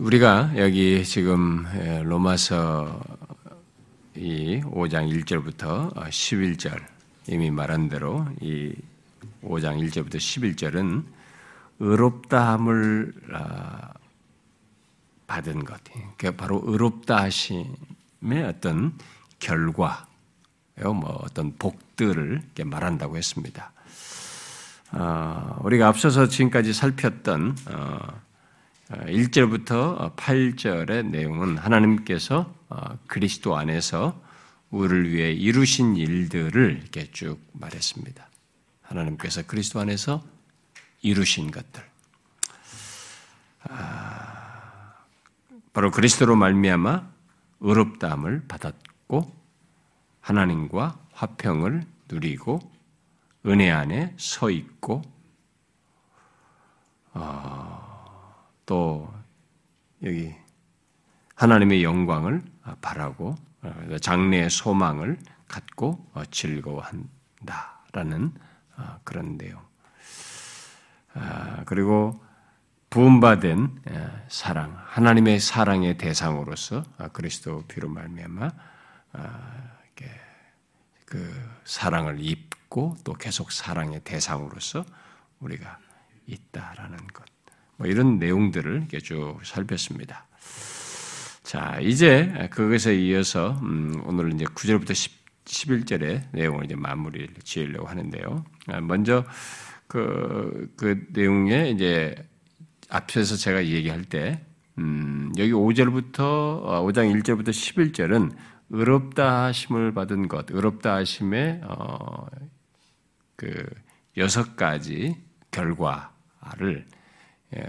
우리가 여기 지금 로마서 이 5장 1절부터 11절 이미 말한 대로 이 5장 1절부터 11절은 의롭다함을 아, 받은 것, 그 바로 의롭다 하심의 어떤 결과, 뭐 어떤 복들을 말한다고 했습니다. 어, 우리가 앞서서 지금까지 살폈던 1절부터 어, 8절의 내용은 하나님께서 어, 그리스도 안에서 우리를 위해 이루신 일들을 이렇게 쭉 말했습니다. 하나님께서 그리스도 안에서 이루신 것들. 아, 바로 그리스도로 말미암아 의롭다함을 받았고 하나님과 화평을 누리고 은혜 안에 서 있고 어, 또 여기 하나님의 영광을 바라고 어, 장래의 소망을 갖고 어, 즐거워한다라는 어, 그런 내용. 아, 그리고 부음받은 사랑, 하나님의 사랑의 대상으로서 그리스도 피로 말미암아 그 사랑을 입 있고 또 계속 사랑의 대상으로서 우리가 있다라는 것. 뭐 이런 내용들을 쭉 살폈습니다. 자, 이제 그것에 이어서 음, 오늘 이제 9절부터 10, 11절의 내용을 이제 마무리를 지으려고 하는데요. 아, 먼저 그, 그 내용에 이제 앞에서 제가 얘기할 때, 음, 여기 5절부터, 5장 어, 1절부터 11절은 의롭다 하심을 받은 것, 의롭다 하심의, 어, 그 여섯 가지 결과를 예,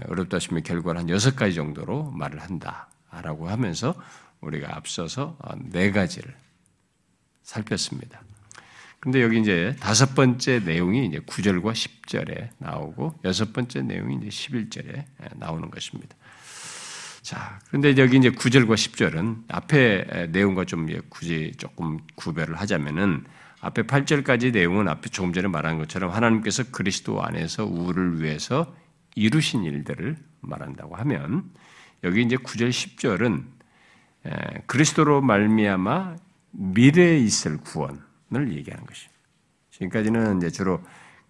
어렵다 싶으면 결과를 한 여섯 가지 정도로 말을 한다라고 하면서 우리가 앞서서 어, 네 가지를 살폈습니다. 근데 여기 이제 다섯 번째 내용이 이제 9절과 10절에 나오고 여섯 번째 내용이 이제 11절에 예, 나오는 것입니다. 자, 그런데 여기 이제 9절과 10절은 앞에 내용과 좀 굳이 조금 구별을 하자면은 앞에 8절까지 내용은 앞에 조금 전에 말한 것처럼 하나님께서 그리스도 안에서 우리를 위해서 이루신 일들을 말한다고 하면 여기 이제 9절 10절은 그리스도로 말미암아 미래에 있을 구원을 얘기하는 것입니다. 지금까지는 이제 주로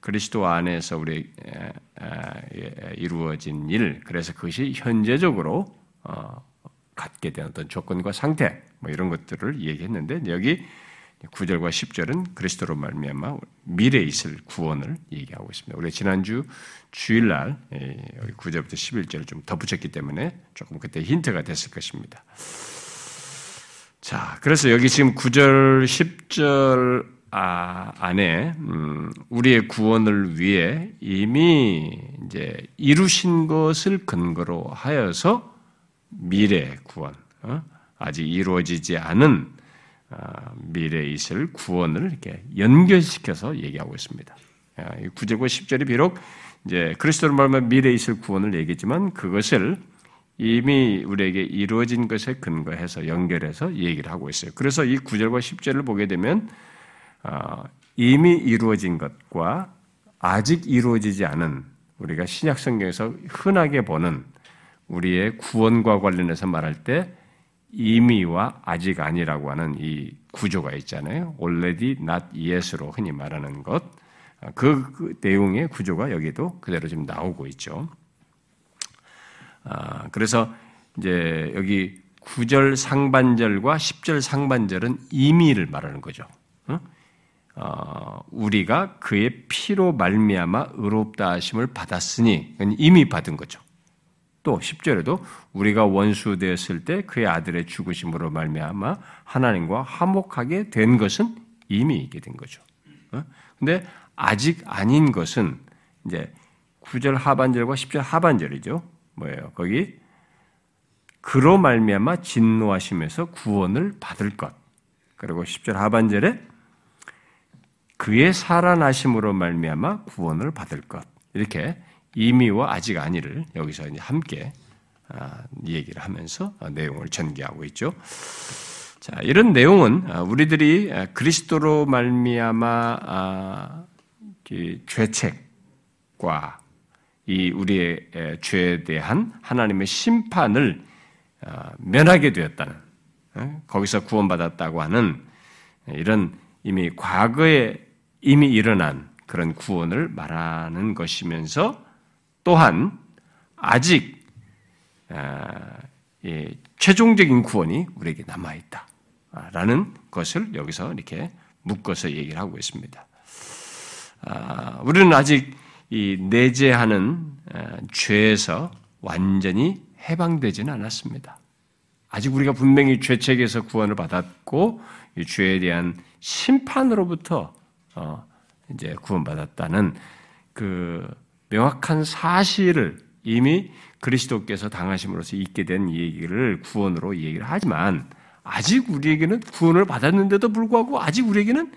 그리스도 안에서 우리 이루어진 일, 그래서 그것이 현재적으로 어, 갖게 된 어떤 조건과 상태, 뭐 이런 것들을 얘기했는데 여기 9절과 10절은 그리스도로 말미암아 미래에 있을 구원을 얘기하고 있습니다. 우리 지난주 주일날 9절부터 11절을 좀 덧붙였기 때문에 조금 그때 힌트가 됐을 것입니다. 자, 그래서 여기 지금 9절, 10절 아, 안에 음, 우리의 구원을 위해 이미 이제 이루신 것을 근거로 하여서 미래 구원, 어? 아직 이루어지지 않은 아, 미래에 있을 구원을 이렇게 연결시켜서 얘기하고 있습니다. 9절과 아, 10절이 비록 이제 그리스도로 말하면 미래에 있을 구원을 얘기했지만 그것을 이미 우리에게 이루어진 것에 근거해서 연결해서 얘기를 하고 있어요. 그래서 이 9절과 10절을 보게 되면 아, 이미 이루어진 것과 아직 이루어지지 않은 우리가 신약 성경에서 흔하게 보는 우리의 구원과 관련해서 말할 때 이미와 아직 아니라고 하는 이 구조가 있잖아요. already not yet으로 흔히 말하는 것. 그, 그 내용의 구조가 여기도 그대로 지금 나오고 있죠. 아, 그래서 이제 여기 9절 상반절과 10절 상반절은 이미를 말하는 거죠. 어? 어, 우리가 그의 피로 말미암아 의롭다 하심을 받았으니 이미 받은 거죠. 또 10절에도 우리가 원수 되었을 때 그의 아들의 죽으심으로 말미암아 하나님과 화목하게 된 것은 이미 있게 된 거죠. 어? 근데 아직 아닌 것은 이제 9절 하반절과 10절 하반절이죠. 뭐예요? 거기 그로 말미암아 진노하심에서 구원을 받을 것. 그리고 10절 하반절에 그의 살아나심으로 말미암아 구원을 받을 것. 이렇게 이미와 아직 아니를 여기서 이제 함께 아, 얘기를 하면서 내용을 전개하고 있죠. 자, 이런 내용은 아, 우리들이 그리스도로 말미암아 아, 죄책과 이 우리의 죄에 대한 하나님의 심판을 어, 면하게 되었다는 어? 거기서 구원받았다고 하는 이런 이미 과거에 이미 일어난 그런 구원을 말하는 것이면서 또한 아직 최종적인 구원이 우리에게 남아 있다라는 것을 여기서 이렇게 묶어서 얘기를 하고 있습니다. 아, 우리는 아직 이 내재하는 죄에서 완전히 해방되지는 않았습니다. 아직 우리가 분명히 죄책에서 구원을 받았고 이 죄에 대한 심판으로부터 어, 이제 구원받았다는 그 명확한 사실을 이미 그리스도께서 당하심으로써 있게 된 얘기를 구원으로 얘기를 하지만 아직 우리에게는 구원을 받았는데도 불구하고 아직 우리에게는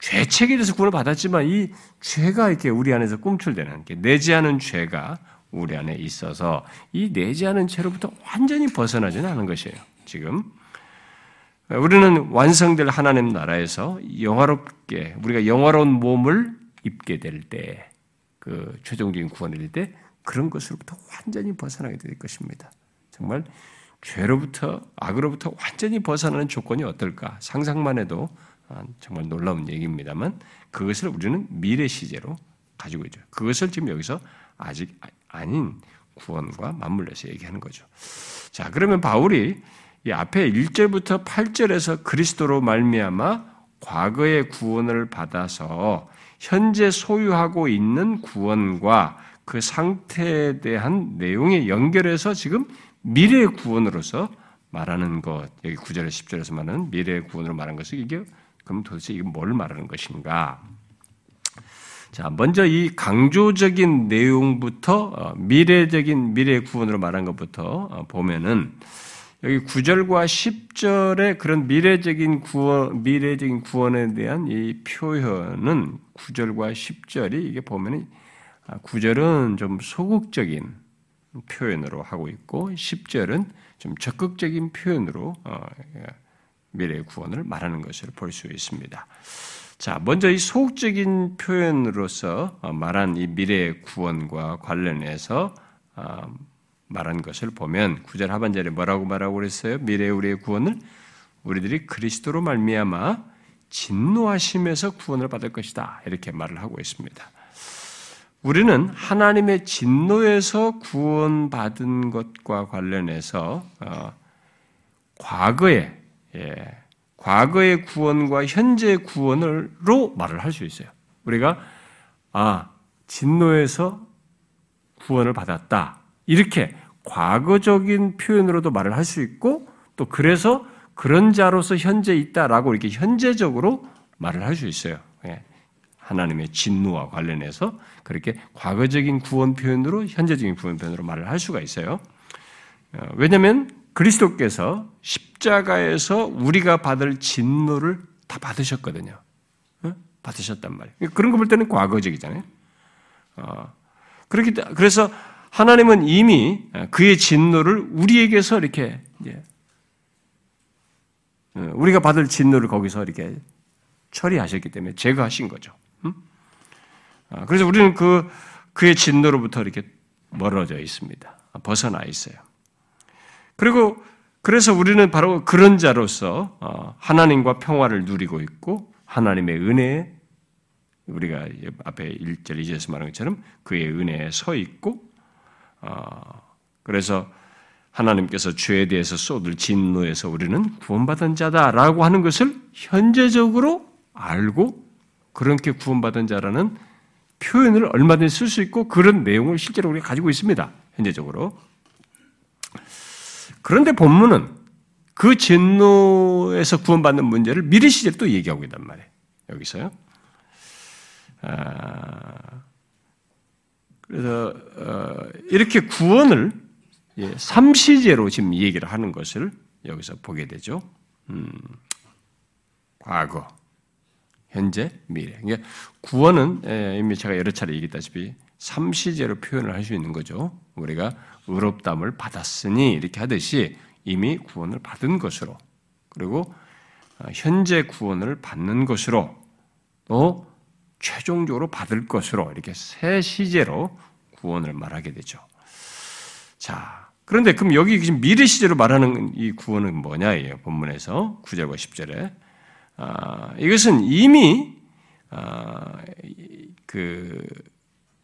죄책에 대해서 구원을 받았지만 이 죄가 이렇게 우리 안에서 꿈출되는 내지하는 죄가 우리 안에 있어서 이 내지하는 죄로부터 완전히 벗어나지는 않은 것이에요. 지금 우리는 완성될 하나님 나라에서 영화롭게 우리가 영화로운 몸을 입게 될 때 그 최종적인 구원이 될때 그런 것으로부터 완전히 벗어나게 될 것입니다. 정말 죄로부터 악으로부터 완전히 벗어나는 조건이 어떨까 상상만 해도 아, 정말 놀라운 얘기입니다만 그것을 우리는 미래 시제로 가지고 있죠. 그것을 지금 여기서 아직 아닌 구원과 맞물려서 얘기하는 거죠. 자, 그러면 바울이 이 앞에 1절부터 8절에서 그리스도로 말미암아 과거의 구원을 받아서 현재 소유하고 있는 구원과 그 상태에 대한 내용에 연결해서 지금 미래의 구원으로서 말하는 것, 여기 9절에 10절에서 말하는 미래의 구원으로 말하는 것을 이게 그럼 도대체 이게 뭘 말하는 것인가? 자, 먼저 이 강조적인 내용부터 어, 미래적인 미래 구원으로 말한 것부터 어, 보면은 여기 9절과 10절의 그런 미래적인 구원 미래적인 구원에 대한 이 표현은 9절과 10절이 이게 보면은 9절은 아, 좀 소극적인 표현으로 하고 있고 10절은 좀 적극적인 표현으로 어, 미래의 구원을 말하는 것을 볼 수 있습니다. 자, 먼저 이 소극적인 표현으로서 어, 말한 이 미래의 구원과 관련해서 어, 말한 것을 보면 구절 하반절에 뭐라고 말하고 그랬어요? 미래의 우리의 구원을 우리들이 그리스도로 말미암아 진노하심에서 구원을 받을 것이다. 이렇게 말을 하고 있습니다. 우리는 하나님의 진노에서 구원받은 것과 관련해서 어, 과거에 예, 과거의 구원과 현재 구원으로 말을 할 수 있어요. 우리가 아 진노에서 구원을 받았다 이렇게 과거적인 표현으로도 말을 할 수 있고 또 그래서 그런 자로서 현재 있다라고 이렇게 현재적으로 말을 할 수 있어요. 예. 하나님의 진노와 관련해서 그렇게 과거적인 구원 표현으로 현재적인 구원 표현으로 말을 할 수가 있어요. 어, 왜냐하면 그리스도께서 십자가에서 우리가 받을 진노를 다 받으셨거든요. 어? 받으셨단 말이에요. 그런 거 볼 때는 과거적이잖아요. 어, 그렇기 그래서 하나님은 이미 그의 진노를 우리에게서 이렇게 우리가 받을 진노를 거기서 이렇게 처리하셨기 때문에 제거하신 거죠. 아, 그래서 우리는 그, 그의 진노로부터 이렇게 멀어져 있습니다. 벗어나 있어요. 그리고 그래서 우리는 바로 그런 자로서 어, 하나님과 평화를 누리고 있고 하나님의 은혜에 우리가 앞에 1절, 2절에서 말한 것처럼 그의 은혜에 서 있고 어, 그래서 하나님께서 죄에 대해서 쏟을 진노에서 우리는 구원받은 자다라고 하는 것을 현재적으로 알고 그렇게 구원받은 자라는 표현을 얼마든지 쓸 수 있고 그런 내용을 실제로 우리가 가지고 있습니다. 현재적으로. 그런데 본문은 그 진노에서 구원받는 문제를 미래 시제로 또 얘기하고 있단 말이에요. 여기서요. 아, 그래서 어, 이렇게 구원을 예, 삼시제로 지금 얘기를 하는 것을 여기서 보게 되죠. 음, 과거, 현재, 미래. 그러니까 구원은 예, 이미 제가 여러 차례 얘기했다시피 삼시제로 표현을 할 수 있는 거죠. 우리가 의롭담을 받았으니 이렇게 하듯이 이미 구원을 받은 것으로 그리고 어, 현재 구원을 받는 것으로 또 최종적으로 받을 것으로 이렇게 세 시제로 구원을 말하게 되죠. 자, 그런데 그럼 여기 지금 미래 시제로 말하는 이 구원은 뭐냐예요. 본문에서 9절과 10절에. 아, 이것은 이미 아, 그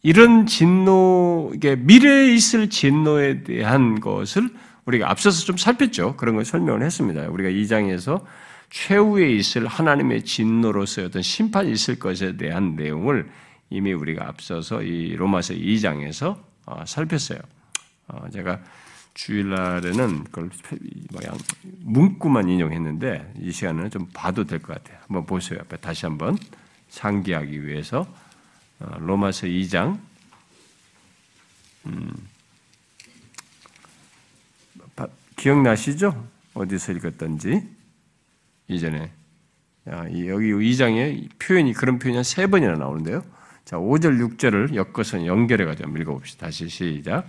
이런 진노, 이게 미래에 있을 진노에 대한 것을 우리가 앞서서 좀 살폈죠. 그런 걸 설명을 했습니다. 우리가 2장에서 최후에 있을 하나님의 진노로서의 어떤 심판이 있을 것에 대한 내용을 이미 우리가 앞서서 이 로마서 2장에서 어, 살폈어요. 어, 제가 주일날에는 그걸 뭐야 문구만 인용했는데 이 시간에는 좀 봐도 될 것 같아요. 한번 보세요. 앞에 다시 한번 상기하기 위해서 어, 로마서 2장 음, 기억나시죠? 어디서 읽었던지 이전에 여기 2장에 표현이 그런 표현이 한 세 번이나 나오는데요. 자, 5절, 6절을 엮어서 연결해 가지고 읽어 봅시다. 다시 시작.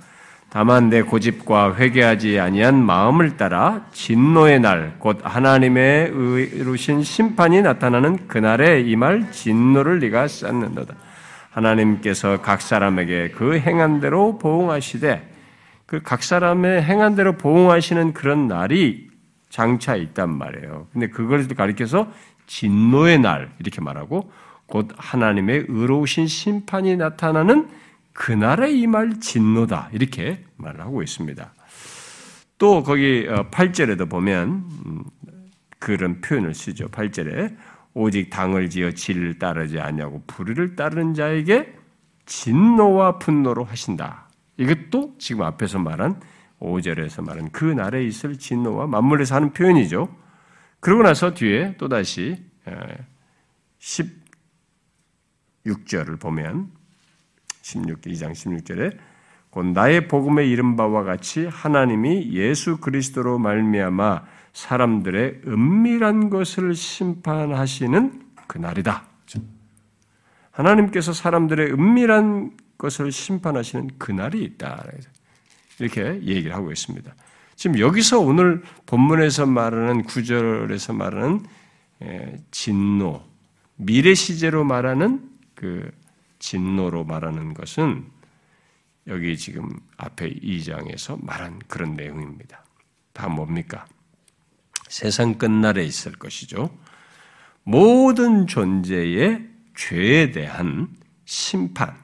다만 내 고집과 회개하지 아니한 마음을 따라 진노의 날, 곧 하나님의 의로신 심판이 나타나는 그날에 이말 진노를 네가 쌓는도다. 하나님께서 각 사람에게 그 행한 대로 보응하시되 그 각 사람의 행한 대로 보응하시는 그런 날이 장차 있단 말이에요. 근데 그걸 가리켜서 진노의 날 이렇게 말하고 곧 하나님의 의로우신 심판이 나타나는 그날에 임할 진노다. 이렇게 말을 하고 있습니다. 또 거기 8절에도 어, 보면 음, 그런 표현을 쓰죠. 8절에 오직 당을 지어 질 따르지 않냐고 불의를 따르는 자에게 진노와 분노로 하신다. 이것도 지금 앞에서 말한 5절에서 말한 그 날에 있을 진노와 맞물려서 하는 표현이죠. 그러고 나서 뒤에 또다시 16절을 보면 16, 2장 16절에 곧 나의 복음의 이른 바와 같이 하나님이 예수 그리스도로 말미암아 사람들의 은밀한 것을 심판하시는 그날이다. 하나님께서 사람들의 은밀한 것을 심판하시는 그날이 있다. 이렇게 얘기를 하고 있습니다. 지금 여기서 오늘 본문에서 말하는 구절에서 말하는 진노, 미래 시제로 말하는 그 진노로 말하는 것은 여기 지금 앞에 2장에서 말한 그런 내용입니다. 다 뭡니까? 세상 끝날에 있을 것이죠. 모든 존재의 죄에 대한 심판,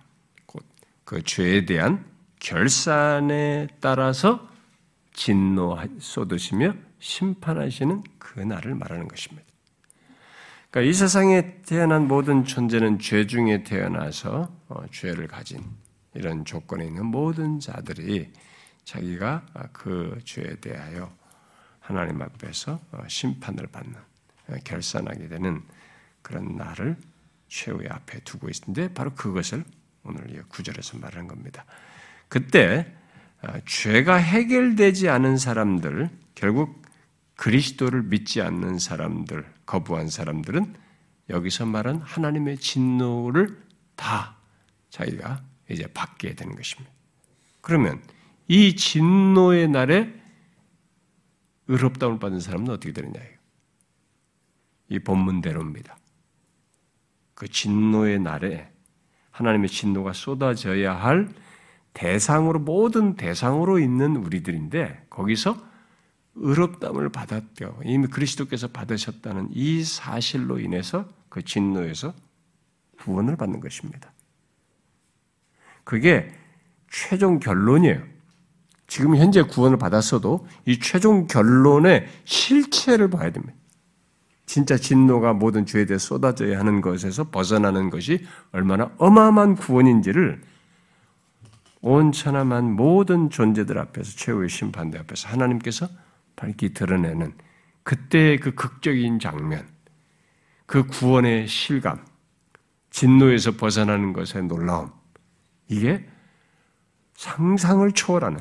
곧 그 죄에 대한 결산에 따라서 진노 쏟으시며 심판하시는 그 날을 말하는 것입니다. 그러니까 이 세상에 태어난 모든 존재는 죄 중에 태어나서 어, 죄를 가진 이런 조건에 있는 모든 자들이 자기가 그 죄에 대하여 하나님 앞에서 어, 심판을 받는 어, 결산하게 되는 그런 날을 최후의 앞에 두고 있는데 바로 그것을 오늘 구절에서 말하는 겁니다. 그때 죄가 해결되지 않은 사람들 결국 그리스도를 믿지 않는 사람들, 거부한 사람들은 여기서 말한 하나님의 진노를 다 자기가 이제 받게 되는 것입니다. 그러면 이 진노의 날에 의롭다움을 받은 사람은 어떻게 되느냐예요. 이 본문대로입니다. 그 진노의 날에 하나님의 진노가 쏟아져야 할 대상으로 모든 대상으로 있는 우리들인데 거기서 의롭담을 받았대요. 이미 그리스도께서 받으셨다는 이 사실로 인해서 그 진노에서 구원을 받는 것입니다. 그게 최종 결론이에요. 지금 현재 구원을 받았어도 이 최종 결론의 실체를 봐야 됩니다. 진짜 진노가 모든 죄에 대해 쏟아져야 하는 것에서 벗어나는 것이 얼마나 어마어마한 구원인지를 온천함한 모든 존재들 앞에서 최후의 심판대 앞에서 하나님께서 밝히 드러내는 그때의 그 극적인 장면, 그 구원의 실감, 진노에서 벗어나는 것의 놀라움, 이게 상상을 초월하는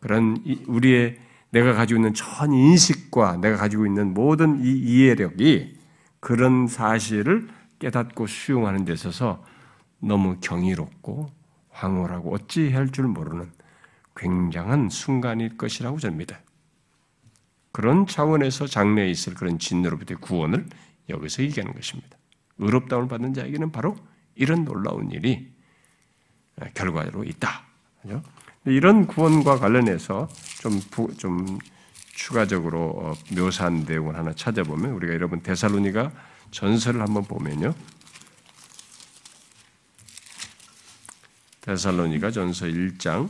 그런 우리의 내가 가지고 있는 전 인식과 내가 가지고 있는 모든 이 이해력이 그런 사실을 깨닫고 수용하는 데 있어서 너무 경이롭고 황홀하고 어찌 할 줄 모르는 굉장한 순간일 것이라고 저는 믿어요. 그런 차원에서 장래에 있을 그런 진노로부터의 구원을 여기서 얘기하는 것입니다. 의롭다움을 받는 자에게는 바로 이런 놀라운 일이 결과로 있다. 이런 구원과 관련해서 좀, 부, 좀 추가적으로 어, 묘사한 내용을 하나 찾아보면 우리가 여러분 데살로니가 전설을 한번 보면요. 데살로니가 전서 1장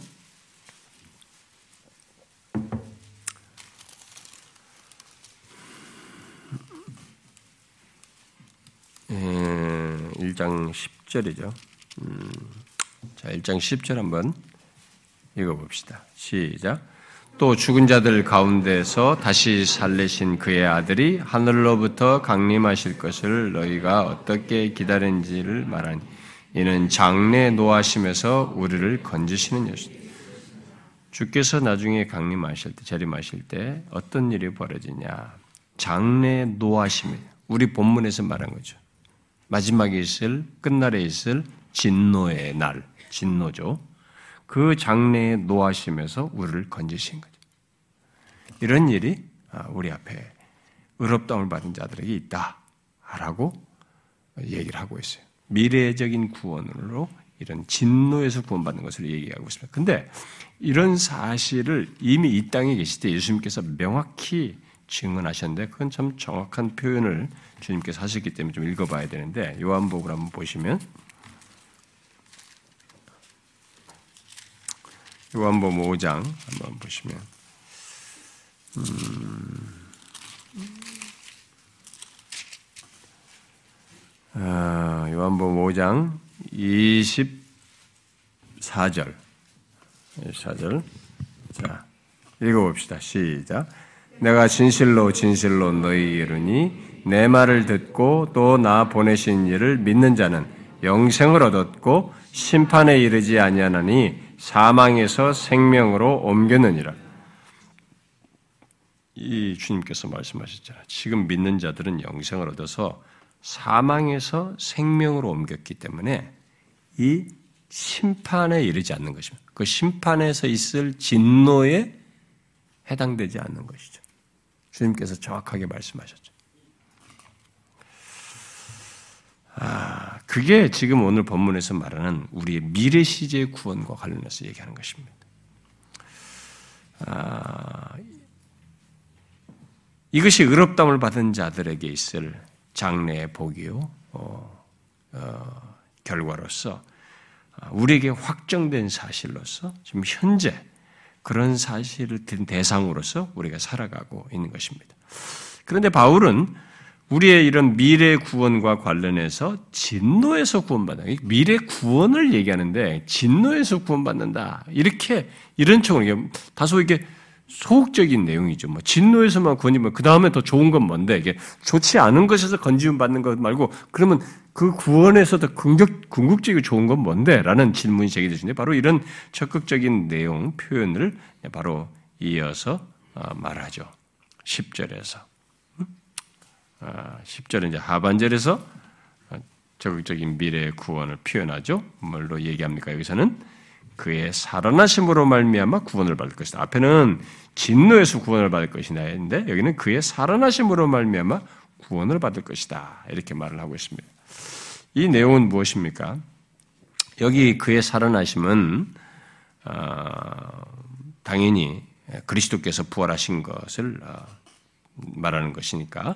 1장 10절이죠. 음, 자, 1장 10절 한번 읽어봅시다. 시작. 또 죽은 자들 가운데서 다시 살리신 그의 아들이 하늘로부터 강림하실 것을 너희가 어떻게 기다린지를 말하니 이는 장래 노하심에서 우리를 건지시는 것이다. 주께서 나중에 강림하실 때, 재림하실 때 어떤 일이 벌어지냐? 장래 노하심이 우리 본문에서 말한 거죠. 마지막에 있을 끝날에 있을 진노의 날, 진노죠. 그 장래에 노하심에서 우리를 건지신 거죠. 이런 일이 아, 우리 앞에 의롭다움을 받은 자들에게 있다라고 얘기를 하고 있어요. 미래적인 구원으로 이런 진노에서 구원받는 것을 얘기하고 있습니다. 근데 이런 사실을 이미 이 땅에 계실 때 예수님께서 명확히 증언하셨는데 그건 참 정확한 표현을 주님께서 하셨기 때문에 좀 읽어봐야 되는데 요한복음 한번 보시면 요한복음 5장 한번 보시면. 음, 아, 요한복음 5장 24절. 24절. 자 읽어봅시다. 시작. 내가 진실로 진실로 너희 이르니 내 말을 듣고 또 나 보내신 이를 믿는 자는 영생을 얻었고 심판에 이르지 아니하나니 사망에서 생명으로 옮겼느니라. 이 주님께서 말씀하셨잖아요. 지금 믿는 자들은 영생을 얻어서 사망에서 생명으로 옮겼기 때문에 이 심판에 이르지 않는 것입니다. 그 심판에서 있을 진노에 해당되지 않는 것이죠. 주님께서 정확하게 말씀하셨죠. 아, 그게 지금 오늘 본문에서 말하는 우리의 미래 시제의 구원과 관련해서 얘기하는 것입니다. 아, 이것이 의롭담을 받은 자들에게 있을 장래의 복이요, 어, 어, 결과로서 아, 우리에게 확정된 사실로서 지금 현재 그런 사실을 든 대상으로서 우리가 살아가고 있는 것입니다. 그런데 바울은 우리의 이런 미래 구원과 관련해서 진노에서 구원받는 미래 구원을 얘기하는데 진노에서 구원받는다 이렇게 이런 쪽으로 다소 이게 소극적인 내용이죠. 뭐 진노에서만 구원이면 그 다음에 더 좋은 건 뭔데 이게 좋지 않은 것에서 건지움 받는 것 말고 그러면 그 구원에서 더 궁극, 궁극적이고 좋은 건 뭔데? 라는 질문이 제기되시는데 바로 이런 적극적인 내용, 표현을 바로 이어서 어, 말하죠. 10절에서. 10절은 아, 이제 하반절에서 적극적인 미래의 구원을 표현하죠. 뭘로 얘기합니까? 여기서는 그의 살아나심으로 말미암아 구원을 받을 것이다. 앞에는 진노에서 구원을 받을 것이다 했는데 여기는 그의 살아나심으로 말미암아 구원을 받을 것이다. 이렇게 말을 하고 있습니다. 이 내용은 무엇입니까? 여기 그의 살아나심은 어, 당연히 그리스도께서 부활하신 것을 어, 말하는 것이니까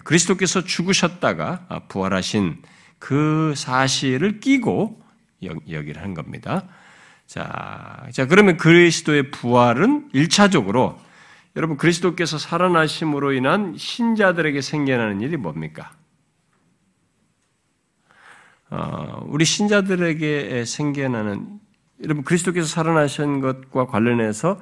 그리스도께서 죽으셨다가 부활하신 그 사실을 끼고 여기를 한 겁니다. 자, 자, 그러면 그리스도의 부활은 1차적으로 여러분 그리스도께서 살아나심으로 인한 신자들에게 생겨나는 일이 뭡니까? 어, 우리 신자들에게 생겨나는 여러분 그리스도께서 살아나신 것과 관련해서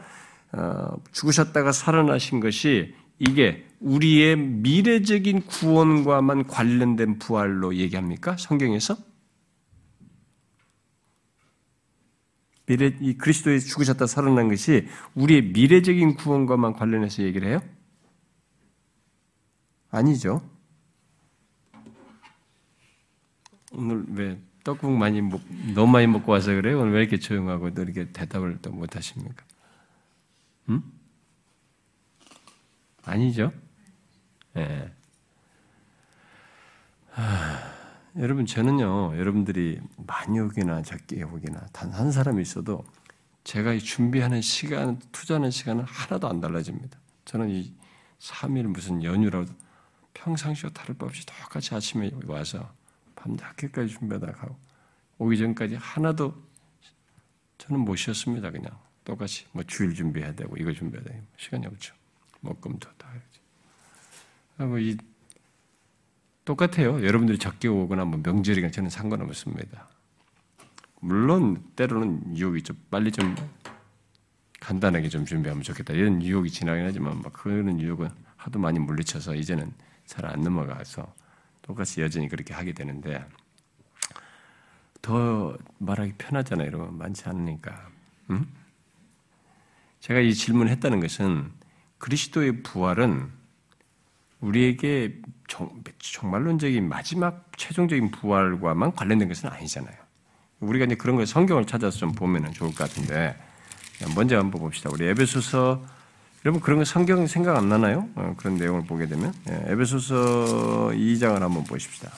어, 죽으셨다가 살아나신 것이 이게 우리의 미래적인 구원과만 관련된 부활로 얘기합니까? 성경에서? 미래, 이 그리스도에 죽으셨다 살아난 것이 우리의 미래적인 구원과만 관련해서 얘기를 해요? 아니죠. 오늘 왜 떡국 많이 먹, 너무 많이 먹고 와서 그래요? 오늘 왜 이렇게 조용하고 또 이렇게 대답을 또 못 하십니까? 음? 아니죠. 예. 하, 여러분 저는요 여러분들이 많이 오기나 적게 오기나 단 한 사람이 있어도 제가 준비하는 시간, 투자하는 시간은 하나도 안 달라집니다. 저는 이 3일 무슨 연휴라도 평상시와 다를 바 없이 똑같이 아침에 와서 밤 늦게까지 준비하다 가고 오기 전까지 하나도 저는 못 쉬었습니다. 그냥 똑같이 뭐 주일 준비해야 되고 이거 준비해야 되고 시간이 없죠. 먹금도 다 해야지. 아, 뭐이 똑같아요. 여러분들이 적게 오거나 뭐 명절이나 저는 상관없습니다. 물론 때로는 유혹이 좀 빨리 좀 간단하게 좀 준비하면 좋겠다. 이런 유혹이 지나긴 하지만 막 그런 유혹은 하도 많이 물리쳐서 이제는 잘 안 넘어가서 똑같이 여전히 그렇게 하게 되는데 더 말하기 편하잖아요. 여러분 많지 않으니까. 음? 제가 이 질문을 했다는 것은 그리스도의 부활은 우리에게 정, 말론적인 마지막 최종적인 부활과만 관련된 것은 아니잖아요. 우리가 이제 그런 걸 성경을 찾아서 좀 보면 좋을 것 같은데 먼저 한번 봅시다. 우리 에베소서 여러분 그런 거 성경 생각 안 나나요? 어, 그런 내용을 보게 되면 예, 에베소서 2장을 한번 보십시다.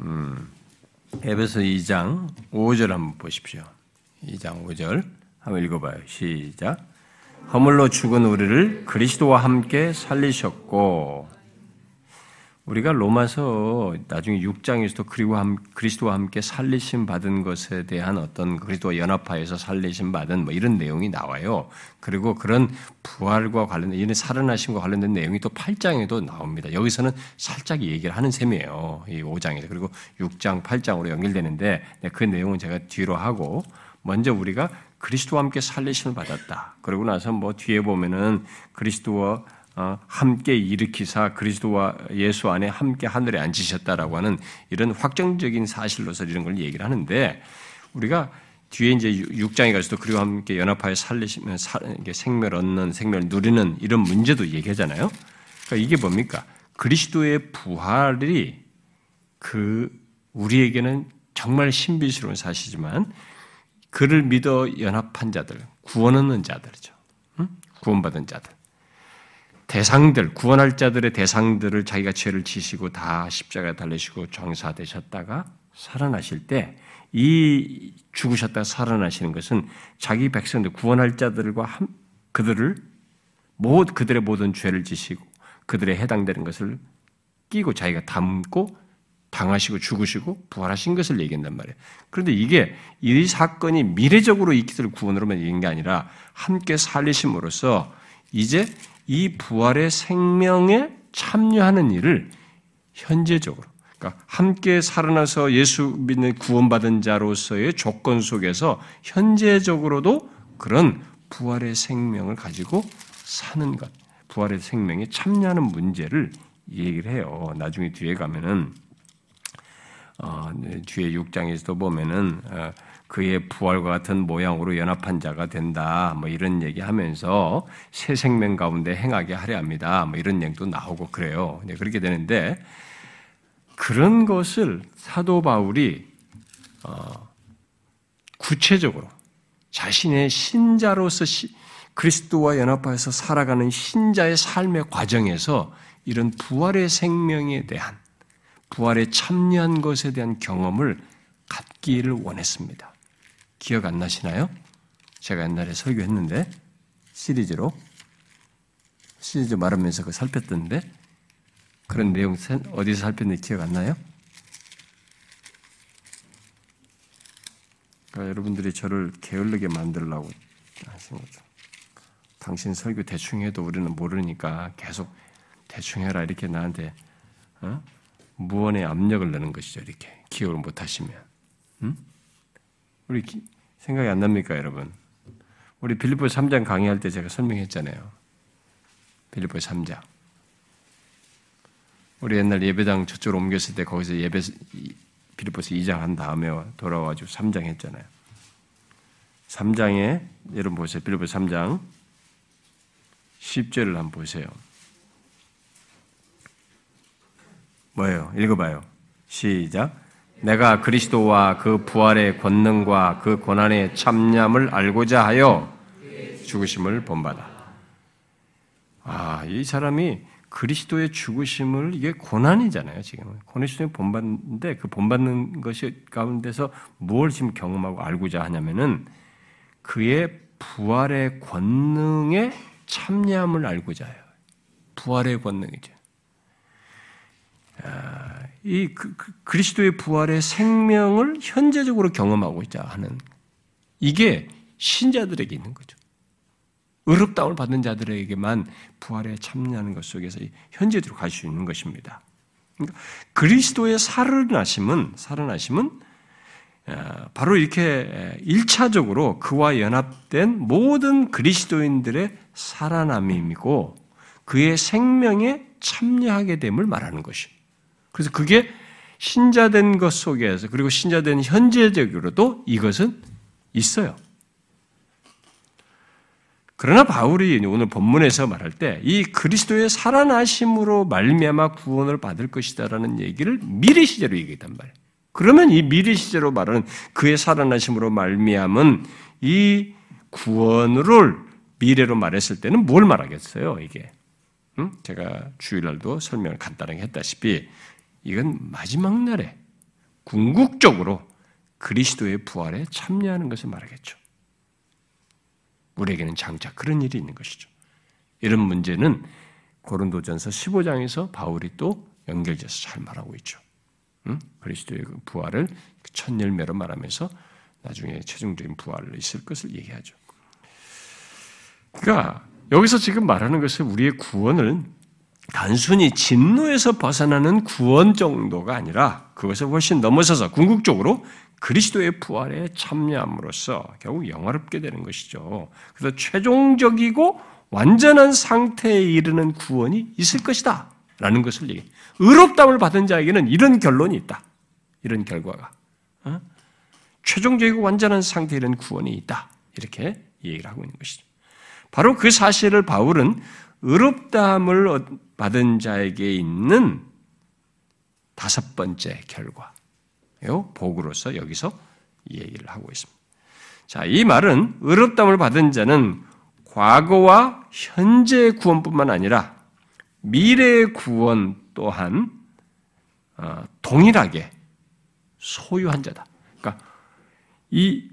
음, 에베소 2장 5절 한번 보십시오. 2장 5절 한번 읽어봐요. 시작. 허물로 죽은 우리를 그리스도와 함께 살리셨고 우리가 로마서 나중에 6장에서도 그리고 함, 그리스도와 함께 살리심 받은 것에 대한 어떤 그리스도와 연합하여서 살리심 받은 뭐 이런 내용이 나와요. 그리고 그런 부활과 관련된 이런 살아나심과 관련된 내용이 또 8장에도 나옵니다. 여기서는 살짝 얘기를 하는 셈이에요. 이 5장에서 그리고 6장, 8장으로 연결되는데 네, 그 내용은 제가 뒤로 하고 먼저 우리가 그리스도와 함께 살리심을 받았다. 그러고 나서 뭐 뒤에 보면은 그리스도와 어, 함께 일으키사 그리스도와 예수 안에 함께 하늘에 앉으셨다라고 하는 이런 확정적인 사실로서 이런 걸 얘기를 하는데 우리가 뒤에 이제 6장에 가서도 그리고 함께 연합하여 살리시면 생명을 얻는 생명을 누리는 이런 문제도 얘기하잖아요. 그러니까 이게 뭡니까? 그리스도의 부활이 그 우리에게는 정말 신비스러운 사실이지만 그를 믿어 연합한 자들, 구원 얻는 자들이죠. 구원받은 자들. 대상들, 구원할 자들의 대상들을 자기가 죄를 지시고 다 십자가에 달리시고 정사되셨다가 살아나실 때 이 죽으셨다가 살아나시는 것은 자기 백성들, 구원할 자들과 함, 그들을 모 그들의 모든 죄를 지시고 그들의 해당되는 것을 끼고 자기가 담고 당하시고 죽으시고 부활하신 것을 얘기한단 말이에요. 그런데 이게 이 사건이 미래적으로 이기들 구원으로만 얘기한 게 아니라 함께 살리심으로써 이제 이 부활의 생명에 참여하는 일을 현재적으로 그러니까 함께 살아나서 예수 믿는 구원받은 자로서의 조건 속에서 현재적으로도 그런 부활의 생명을 가지고 사는 것, 부활의 생명에 참여하는 문제를 얘기를 해요. 나중에 뒤에 가면은 어, 네, 뒤에 6장에서도 보면은 어, 그의 부활과 같은 모양으로 연합한 자가 된다. 뭐 이런 얘기하면서 새 생명 가운데 행하게 하려 합니다. 뭐 이런 얘기도 나오고 그래요. 네, 그렇게 되는데 그런 것을 사도 바울이 어, 구체적으로 자신의 신자로서 시, 그리스도와 연합하여서 살아가는 신자의 삶의 과정에서 이런 부활의 생명에 대한 부활에 참여한 것에 대한 경험을 갖기를 원했습니다. 기억 안 나시나요? 제가 옛날에 설교했는데 시리즈로 시리즈 말하면서 그 살폈던데 그런 내용 어디서 살폈는지 기억 안 나요? 그러니까 여러분들이 저를 게을르게 만들려고 하신 거죠. 당신 설교 대충 해도 우리는 모르니까 계속 대충 해라 이렇게 나한테 어? 무언의 압력을 내는 것이죠. 이렇게 기억을 못 하시면. 음? 우리 기, 생각이 안 납니까, 여러분? 우리 빌리포 3장 강의할 때 제가 설명했잖아요. 빌리포 3장. 우리 옛날 예배당 저쪽으로 옮겼을 때 거기서 예배 빌리포스 2장 한 다음에 돌아와가지고 3장 했잖아요. 3장에 여러분 보세요. 빌리포 3장 10절을 한번 보세요. 뭐예요? 읽어봐요. 시작. 내가 그리스도와 그 부활의 권능과 그 고난의 참념을 알고자 하여 죽으심을 본받아. 아, 이 사람이 그리스도의 죽으심을 이게 고난이잖아요. 지금 그리스도의 본받는데 그 본받는 것이 가운데서 뭘 지금 경험하고 알고자 하냐면은 그의 부활의 권능에 참여함을 알고자 해요. 부활의 권능이죠. 아, 이 그, 그, 그리스도의 부활의 생명을 현재적으로 경험하고자 하는 이게 신자들에게 있는 거죠. 의롭다움을 받는 자들에게만 부활에 참여하는 것 속에서 현재로 갈 수 있는 것입니다. 그러니까 그리스도의 살아나심은 살아나심은 아, 바로 이렇게 일차적으로 그와 연합된 모든 그리스도인들의 살아남임이고 그의 생명에 참여하게 됨을 말하는 것이. 그래서 그게 신자된 것 속에서 그리고 신자된 현재적으로도 이것은 있어요. 그러나 바울이 오늘 본문에서 말할 때 이 그리스도의 살아나심으로 말미암아 구원을 받을 것이다라는 얘기를 미래 시제로 얘기했단 말이에요. 그러면 이 미래 시제로 말하는 그의 살아나심으로 말미암은 이 구원을 미래로 말했을 때는 뭘 말하겠어요? 이게 응? 제가 주일날도 설명을 간단하게 했다시피 이건 마지막 날에 궁극적으로 그리스도의 부활에 참여하는 것을 말하겠죠. 우리에게는 장차 그런 일이 있는 것이죠. 이런 문제는 고린도전서 15장에서 바울이 또 연결돼서 잘 말하고 있죠. 응? 그리스도의 그 부활을 그첫 열매로 말하면서 나중에 최종적인 부활을 있을 것을 얘기하죠. 그러니까 여기서 지금 말하는 것은 우리의 구원을 단순히 진노에서 벗어나는 구원 정도가 아니라 그것을 훨씬 넘어서서 궁극적으로 그리스도의 부활에 참여함으로써 결국 영화롭게 되는 것이죠. 그래서 최종적이고 완전한 상태에 이르는 구원이 있을 것이다. 라는 것을 얘기해. 의롭담을 받은 자에게는 이런 결론이 있다. 이런 결과가. 어? 최종적이고 완전한 상태에 이르는 구원이 있다. 이렇게 얘기를 하고 있는 것이죠. 바로 그 사실을 바울은 의롭다함을 받은 자에게 있는 다섯 번째 결과, 복으로서 여기서 얘기를 하고 있습니다. 자, 이 말은 의롭다함을 받은 자는 과거와 현재의 구원뿐만 아니라 미래의 구원 또한 어, 동일하게 소유한 자다. 그러니까 이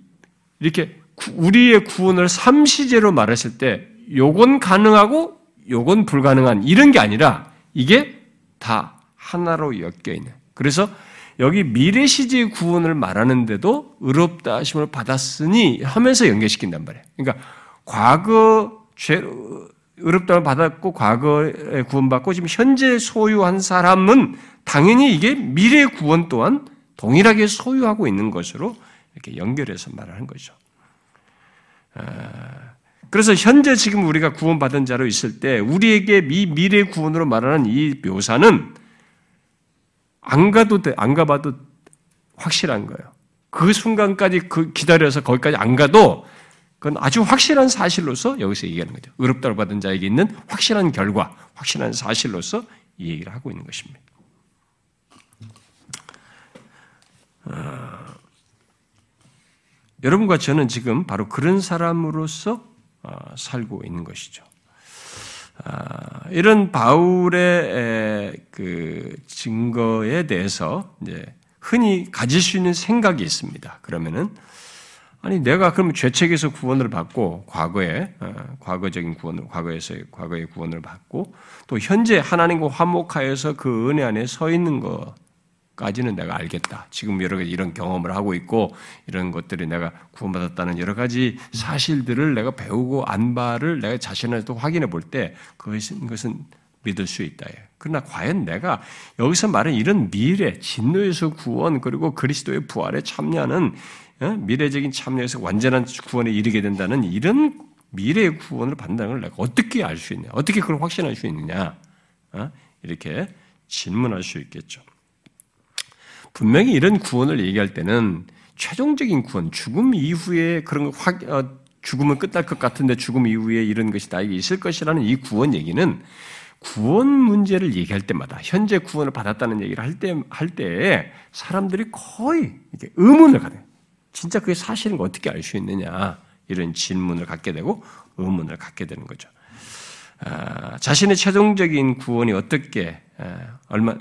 이렇게 우리의 구원을 삼시제로 말했을 때 요건 가능하고 요건 불가능한 이런 게 아니라 이게 다 하나로 엮여 있는. 그래서 여기 미래 시제 구원을 말하는데도 의롭다 하심을 받았으니 하면서 연결시킨단 말이에요. 그러니까 과거 죄 의롭다를 받았고 과거에 구원받고 지금 현재 소유한 사람은 당연히 이게 미래 구원 또한 동일하게 소유하고 있는 것으로 이렇게 연결해서 말하는 거죠. 아, 그래서 현재 지금 우리가 구원받은 자로 있을 때 우리에게 미, 미래 구원으로 말하는 이 묘사는 안 가도 돼, 안 가봐도 확실한 거예요. 그 순간까지 그 기다려서 거기까지 안 가도 그건 아주 확실한 사실로서 여기서 얘기하는 거죠. 의롭다고 받은 자에게 있는 확실한 결과, 확실한 사실로서 이 얘기를 하고 있는 것입니다. 어, 여러분과 저는 지금 바로 그런 사람으로서 어, 살고 있는 것이죠. 아, 이런 바울의 그 증거에 대해서 이제 흔히 가질 수 있는 생각이 있습니다. 그러면은 아니 내가 그러면 죄책에서 구원을 받고 과거에 어, 과거적인 구원을 과거에서의 과거의 구원을 받고 또 현재 하나님과 화목하여서 그 은혜 안에 서 있는 것 까지는 내가 알겠다. 지금 여러 가지 이런 경험을 하고 있고 이런 것들이 내가 구원받았다는 여러 가지 사실들을 내가 배우고 안바를 내가 자신한테도 확인해 볼 때 그것은, 그것은 믿을 수 있다. 그러나 과연 내가 여기서 말하는 이런 미래, 진노에서 구원 그리고 그리스도의 부활에 참여하는 어? 미래적인 참여에서 완전한 구원에 이르게 된다는 이런 미래의 구원을 받는다는 걸 내가 어떻게 알 수 있냐? 어떻게 그걸 확신할 수 있느냐? 어? 이렇게 질문할 수 있겠죠. 분명히 이런 구원을 얘기할 때는 최종적인 구원, 죽음 이후에 그런 확, 어, 죽음은 끝날 것 같은데 죽음 이후에 이런 것이 나에게 있을 것이라는 이 구원 얘기는 구원 문제를 얘기할 때마다 현재 구원을 받았다는 얘기를 할 때, 할 때에 사람들이 거의 이렇게 의문을 가져요. 진짜 그게 사실인 거 어떻게 알 수 있느냐. 이런 질문을 갖게 되고 의문을 갖게 되는 거죠. 아, 자신의 최종적인 구원이 어떻게 얼마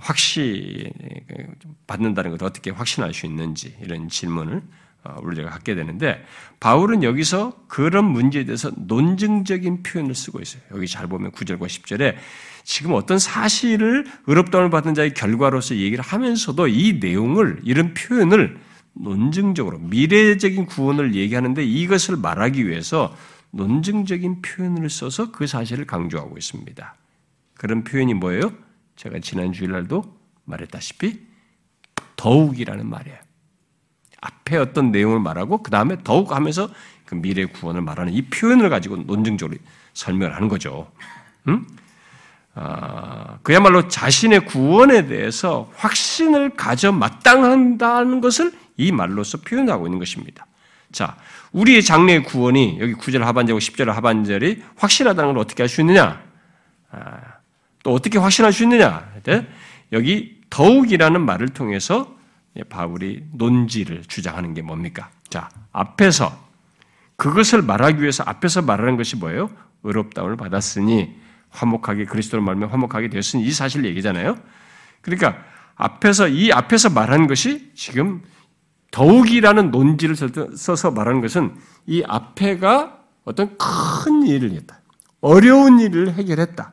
확신 받는다는 것을 어떻게 확신할 수 있는지 이런 질문을 어, 우리가 갖게 되는데 바울은 여기서 그런 문제에 대해서 논증적인 표현을 쓰고 있어요. 여기 잘 보면 9절과 10절에 지금 어떤 사실을 의롭다움을 받은 자의 결과로서 얘기를 하면서도 이 내용을 이런 표현을 논증적으로 미래적인 구원을 얘기하는데 이것을 말하기 위해서 논증적인 표현을 써서 그 사실을 강조하고 있습니다. 그런 표현이 뭐예요? 제가 지난 주일날도 말했다시피 더욱이라는 말이에요. 앞에 어떤 내용을 말하고 그 다음에 더욱 하면서 그 미래 구원을 말하는 이 표현을 가지고 논증적으로 설명을 하는 거죠. 응? 아, 그야말로 자신의 구원에 대해서 확신을 가져 마땅한다는 것을 이 말로서 표현하고 있는 것입니다. 자, 우리의 장래의 구원이 여기 9절 하반절과 10절 하반절이 확실하다는 걸 어떻게 할 수 있느냐? 아, 또 어떻게 확신할 수 있느냐? 여기 더욱이라는 말을 통해서 바울이 논지를 주장하는 게 뭡니까? 자, 앞에서 그것을 말하기 위해서 앞에서 말하는 것이 뭐예요? 의롭다움을 받았으니 화목하게 그리스도로 말면 화목하게 되었으니 이 사실 얘기잖아요. 그러니까 앞에서 이 앞에서 말한 것이 지금 더욱이라는 논지를 써서 말하는 것은 이 앞에가 어떤 큰 일을 했다. 어려운 일을 해결했다.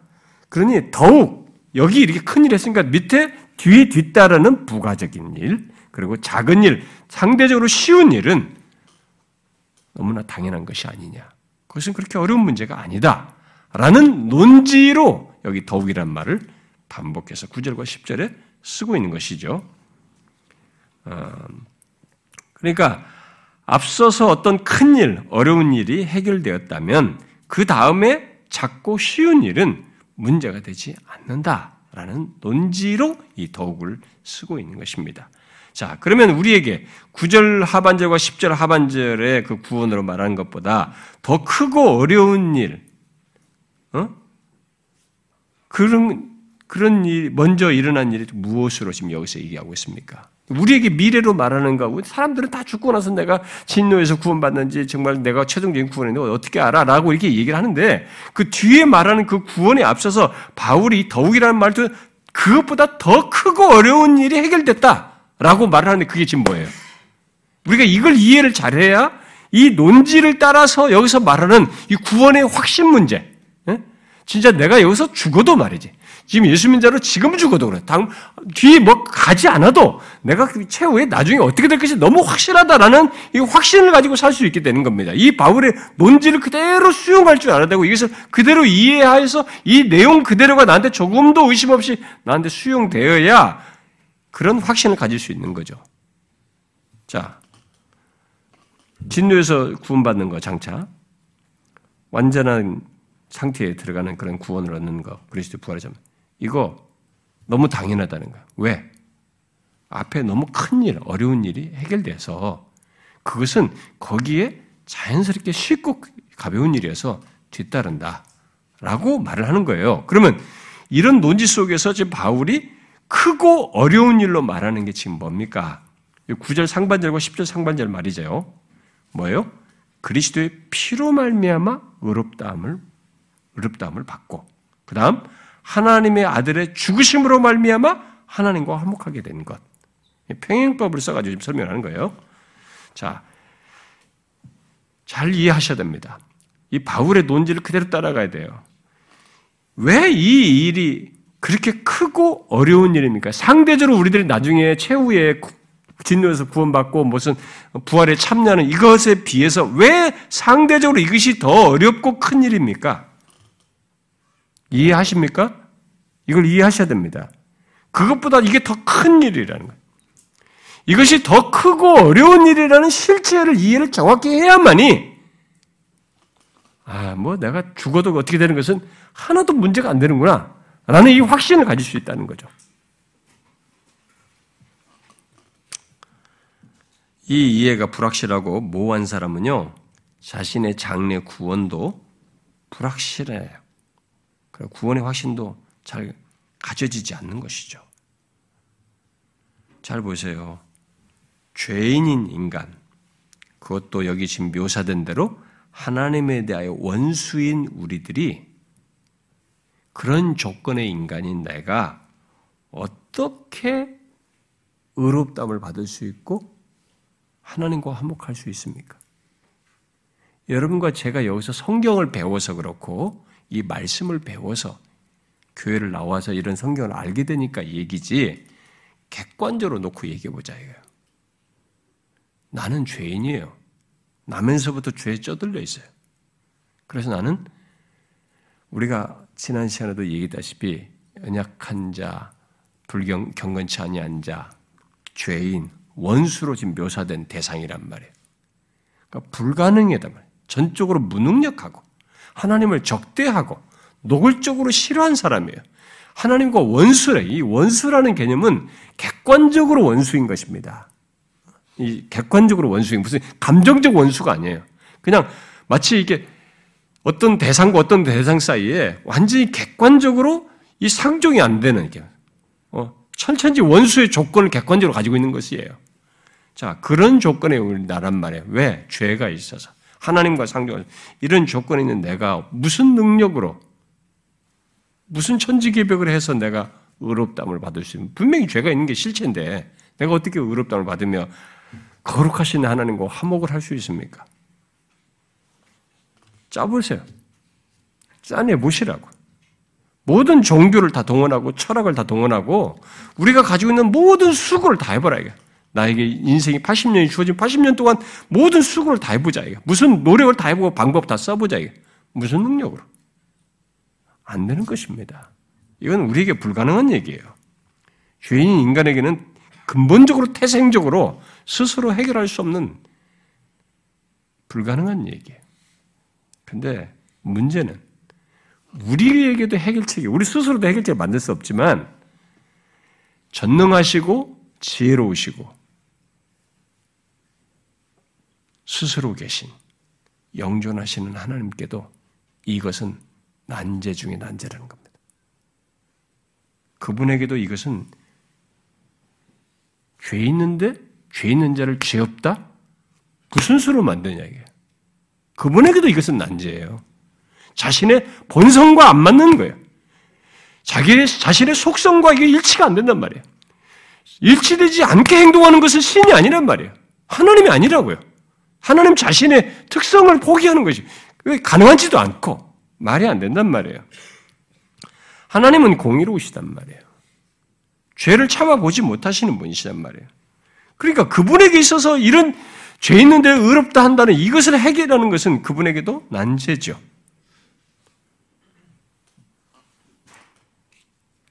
그러니 더욱 여기 이렇게 큰 일을 했으니까 밑에 뒤에 뒤따르는 부가적인 일, 그리고 작은 일, 상대적으로 쉬운 일은 너무나 당연한 것이 아니냐. 그것은 그렇게 어려운 문제가 아니다. 라는 논지로 여기 더욱이란 말을 반복해서 9절과 10절에 쓰고 있는 것이죠. 어, 그러니까 앞서서 어떤 큰 일, 어려운 일이 해결되었다면 그 다음에 작고 쉬운 일은 문제가 되지 않는다라는 논지로 이 더욱을 쓰고 있는 것입니다. 자, 그러면 우리에게 9절 하반절과 10절 하반절의 그 구원으로 말하는 것보다 더 크고 어려운 일, 어? 그런, 그런 일, 먼저 일어난 일이 무엇으로 지금 여기서 얘기하고 있습니까? 우리에게 미래로 말하는가? 사람들은 다 죽고 나서 내가 진노에서 구원받는지 정말 내가 최종적인 구원인데 어떻게 알아? 라고 이렇게 얘기를 하는데 그 뒤에 말하는 그 구원에 앞서서 바울이 더욱이라는 말도 그것보다 더 크고 어려운 일이 해결됐다. 라고 말을 하는데 그게 지금 뭐예요? 우리가 이걸 이해를 잘해야 이 논지를 따라서 여기서 말하는 이 구원의 확신 문제, 진짜 내가 여기서 죽어도 말이지. 지금 예수 님자로 지금 죽어도 그래. 당, 뒤에 뭐 가지 않아도 내가 그 최후에 나중에 어떻게 될 것이 너무 확실하다라는 이 확신을 가지고 살 수 있게 되는 겁니다. 이 바울의 논지를 그대로 수용할 줄 알아야 되고 이것을 그대로 이해하여서 이 내용 그대로가 나한테 조금도 의심 없이 나한테 수용되어야 그런 확신을 가질 수 있는 거죠. 자, 진노에서 구원받는 거 장차 완전한 상태에 들어가는 그런 구원을 얻는 거, 그리스도 부활하자면 이거 너무 당연하다는 거야. 왜? 앞에 너무 큰 일, 어려운 일이 해결돼서 그것은 거기에 자연스럽게 쉽고 가벼운 일이어서 뒤따른다. 라고 말을 하는 거예요. 그러면 이런 논지 속에서 지금 바울이 크고 어려운 일로 말하는 게 지금 뭡니까? 9절 상반절과 10절 상반절 말이죠. 뭐예요? 그리스도의 피로 말미암아 의롭다함을 의롭다함을 받고 그 다음 하나님의 아들의 죽으심으로 말미암아 하나님과 화목하게 된 것. 평행법을 써가지고 지금 설명하는 거예요. 자, 잘 이해하셔야 됩니다. 이 바울의 논지를 그대로 따라가야 돼요. 왜 이 일이 그렇게 크고 어려운 일입니까? 상대적으로 우리들이 나중에 최후의 진노에서 구원받고 무슨 부활에 참여하는 이것에 비해서 왜 상대적으로 이것이 더 어렵고 큰 일입니까? 이해하십니까? 이걸 이해하셔야 됩니다. 그것보다 이게 더 큰 일이라는 거예요. 이것이 더 크고 어려운 일이라는 실체를 이해를 정확히 해야만이 아, 뭐 내가 죽어도 어떻게 되는 것은 하나도 문제가 안 되는구나. 라는 이 확신을 가질 수 있다는 거죠. 이 이해가 불확실하고 모호한 사람은요, 자신의 장래 구원도 불확실해요. 구원의 확신도 잘 가져지지 않는 것이죠. 잘 보세요. 죄인인 인간, 그것도 여기 지금 묘사된 대로 하나님에 대하여 원수인 우리들이 그런 조건의 인간인 내가 어떻게 의롭담을 받을 수 있고 하나님과 화목할 수 있습니까? 여러분과 제가 여기서 성경을 배워서 그렇고 이 말씀을 배워서 교회를 나와서 이런 성경을 알게 되니까 얘기지 객관적으로 놓고 얘기해 보자 이거예요. 나는 죄인이에요. 나면서부터 죄에 쩌들려 있어요. 그래서 나는 우리가 지난 시간에도 얘기했다시피 연약한 자, 불경 경건치 아니한 자, 죄인, 원수로 지금 묘사된 대상이란 말이에요. 그러니까 불가능하단 말이에요. 전적으로 무능력하고 하나님을 적대하고 노골적으로 싫어한 사람이에요. 하나님과 원수래. 이 원수라는 개념은 객관적으로 원수인 것입니다. 이 객관적으로 원수인 무슨 감정적 원수가 아니에요. 그냥 마치 이게 어떤 대상과 어떤 대상 사이에 완전히 객관적으로 이 상종이 안 되는 게 어, 천천지 원수의 조건을 객관적으로 가지고 있는 것이에요. 자 그런 조건에 우리나란 말이에요. 왜 죄가 있어서 하나님과 상종 이런 조건에 있는 내가 무슨 능력으로 무슨 천지개벽을 해서 내가 의롭담을 받을 수 있는 분명히 죄가 있는 게 실체인데 내가 어떻게 의롭담을 받으며 거룩하신 하나님과 화목을 할 수 있습니까? 짜보세요. 짜내 보시라고. 모든 종교를 다 동원하고 철학을 다 동원하고 우리가 가지고 있는 모든 수고를 다 해보라 이게. 나에게 인생이 80년이 주어진 80년 동안 모든 수고를 다 해보자 이게. 무슨 노력을 다 해보고 방법 다 써보자 이게. 무슨 능력으로? 안 되는 것입니다. 이건 우리에게 불가능한 얘기예요. 죄인 인간에게는 근본적으로 태생적으로 스스로 해결할 수 없는 불가능한 얘기예요. 근데 문제는 우리에게도 해결책이 우리 스스로도 해결책을 만들 수 없지만 전능하시고 지혜로우시고 스스로 계신 영존하시는 하나님께도 이것은 난제 중에 난제라는 겁니다. 그분에게도 이것은 죄 있는데 죄 있는 자를 죄 없다? 무슨 수로 만드냐 이게. 그분에게도 이것은 난제예요. 자신의 본성과 안 맞는 거예요. 자기 자신의 속성과 이게 일치가 안 된단 말이에요. 일치되지 않게 행동하는 것은 신이 아니란 말이에요. 하나님이 아니라고요. 하나님 자신의 특성을 포기하는 것이 가능하지도 않고 말이 안 된단 말이에요. 하나님은 공의로우시단 말이에요. 죄를 참아보지 못하시는 분이시단 말이에요. 그러니까 그분에게 있어서 이런 죄 있는데 의롭다 한다는 이것을 해결하는 것은 그분에게도 난제죠.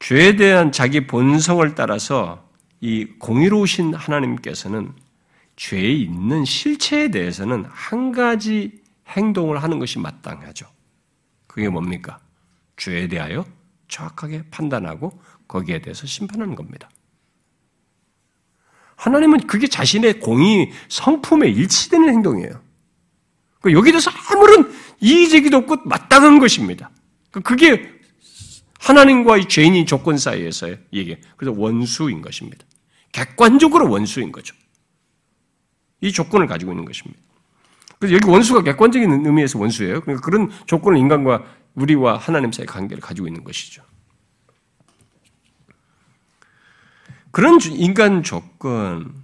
죄에 대한 자기 본성을 따라서 이 공의로우신 하나님께서는 죄에 있는 실체에 대해서는 한 가지 행동을 하는 것이 마땅하죠. 그게 뭡니까? 죄에 대하여 정확하게 판단하고 거기에 대해서 심판하는 겁니다. 하나님은 그게 자신의 공의 성품에 일치되는 행동이에요. 그 여기 대해서 아무런 이의제기도 없고 마땅한 것입니다. 그 그게 하나님과 이 죄인인 조건 사이에서의 얘기. 그래서 원수인 것입니다. 객관적으로 원수인 거죠. 이 조건을 가지고 있는 것입니다. 그래서 여기 원수가 객관적인 의미에서 원수예요. 그러니까 그런 조건을 인간과 우리와 하나님 사이의 관계를 가지고 있는 것이죠. 그런 인간 조건에서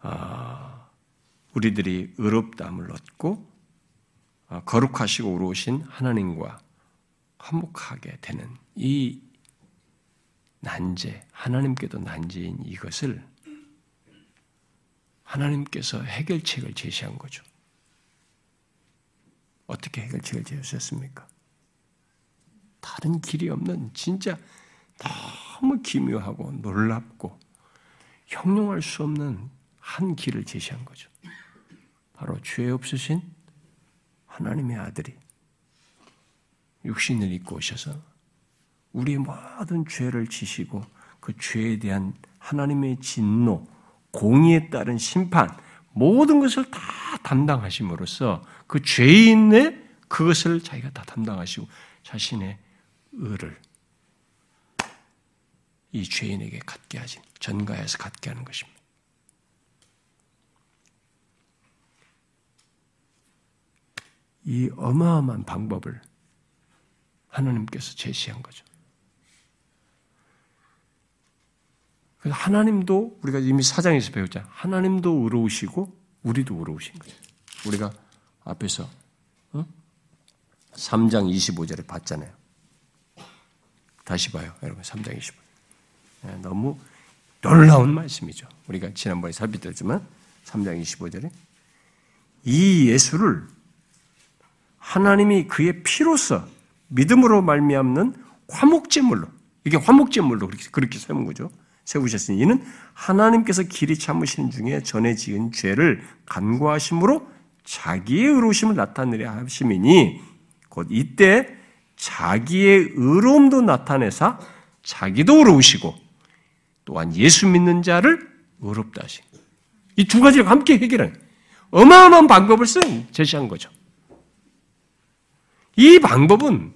아, 우리들이 의롭다함을 얻고 아, 거룩하시고 의로우신 하나님과 화목하게 되는 이 난제, 하나님께도 난제인 이것을 하나님께서 해결책을 제시한 거죠. 어떻게 해결책을 제시했습니까? 다른 길이 없는 진짜 너무 기묘하고 놀랍고 형용할 수 없는 한 길을 제시한 거죠. 바로 죄 없으신 하나님의 아들이 육신을 입고 오셔서 우리의 모든 죄를 지시고 그 죄에 대한 하나님의 진노, 공의에 따른 심판, 모든 것을 다 담당하심으로써 그 죄인의 그것을 자기가 다 담당하시고 자신의 의를 이 죄인에게 갖게 하신 전가해서 갖게 하는 것입니다. 이 어마어마한 방법을 하나님께서 제시한 거죠. 그래서 하나님도 우리가 이미 사장에서 배웠잖아요. 하나님도 의로우시고 우리도 의로우신 거죠. 우리가 앞에서 어? 3장 25절에 봤잖아요. 다시 봐요. 여러분 3장 25절. 네, 너무 놀라운 말씀이죠. 우리가 지난번에 살펴봤지만 3장 25절에 이 예수를 하나님이 그의 피로서 믿음으로 말미암는 화목제물로 이게 화목제물로 그렇게 그렇게 세운 거죠. 세우셨으니 이는 하나님께서 길이 참으시는 중에 전에 지은 죄를 간과하심으로 자기의 의로심을 나타내려 하심이니 곧 이때 자기의 의로움도 나타내사 자기도 의로우시고 또한 예수 믿는 자를 의롭다 하신 이 두 가지를 함께 해결하는 어마어마한 방법을 쓴 제시한 거죠. 이 방법은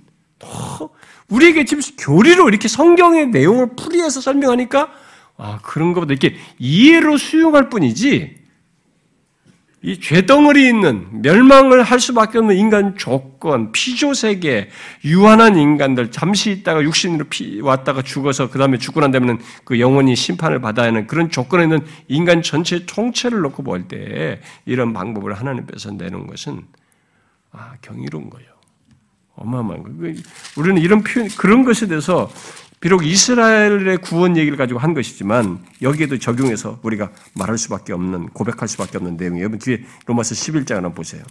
우리에게 지금 교리로 이렇게 성경의 내용을 풀이해서 설명하니까 아, 그런 것보다 이렇게 이해로 수용할 뿐이지 이 죄덩어리 있는 멸망을 할 수밖에 없는 인간 조건, 피조 세계, 유한한 인간들, 잠시 있다가 육신으로 피, 왔다가 죽어서 그 다음에 죽고 난 다음에는 그 영원히 심판을 받아야 하는 그런 조건에 있는 인간 전체 총체를 놓고 볼 때 이런 방법을 하나님께서 내놓은 것은 아, 경이로운 거예요. 어마어마한 거예요. 우리는 이런 표현, 그런 것에 대해서 비록 이스라엘의 구원 얘기를 가지고 한 것이지만 여기에도 적용해서 우리가 말할 수밖에 없는 고백할 수밖에 없는 내용이에요. 여러분 뒤에 로마서 11장 한번 보세요.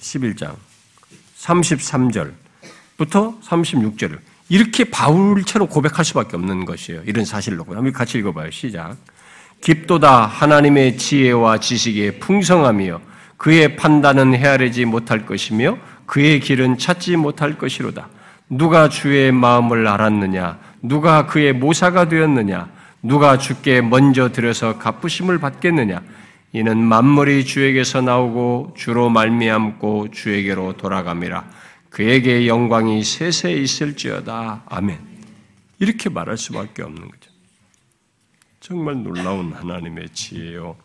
11장 33절부터 36절을 이렇게 바울처럼 고백할 수밖에 없는 것이에요. 이런 사실로. 한번 같이 읽어봐요. 시작. 깊도다 하나님의 지혜와 지식의 풍성함이요 그의 판단은 헤아리지 못할 것이며 그의 길은 찾지 못할 것이로다. 누가 주의 마음을 알았느냐? 누가 그의 모사가 되었느냐? 누가 주께 먼저 들여서 갚으심을 받겠느냐? 이는 만물이 주에게서 나오고 주로 말미암고 주에게로 돌아갑니다. 그에게 영광이 세세 있을지어다. 아멘. 이렇게 말할 수밖에 없는 거죠. 정말 놀라운 하나님의 지혜요.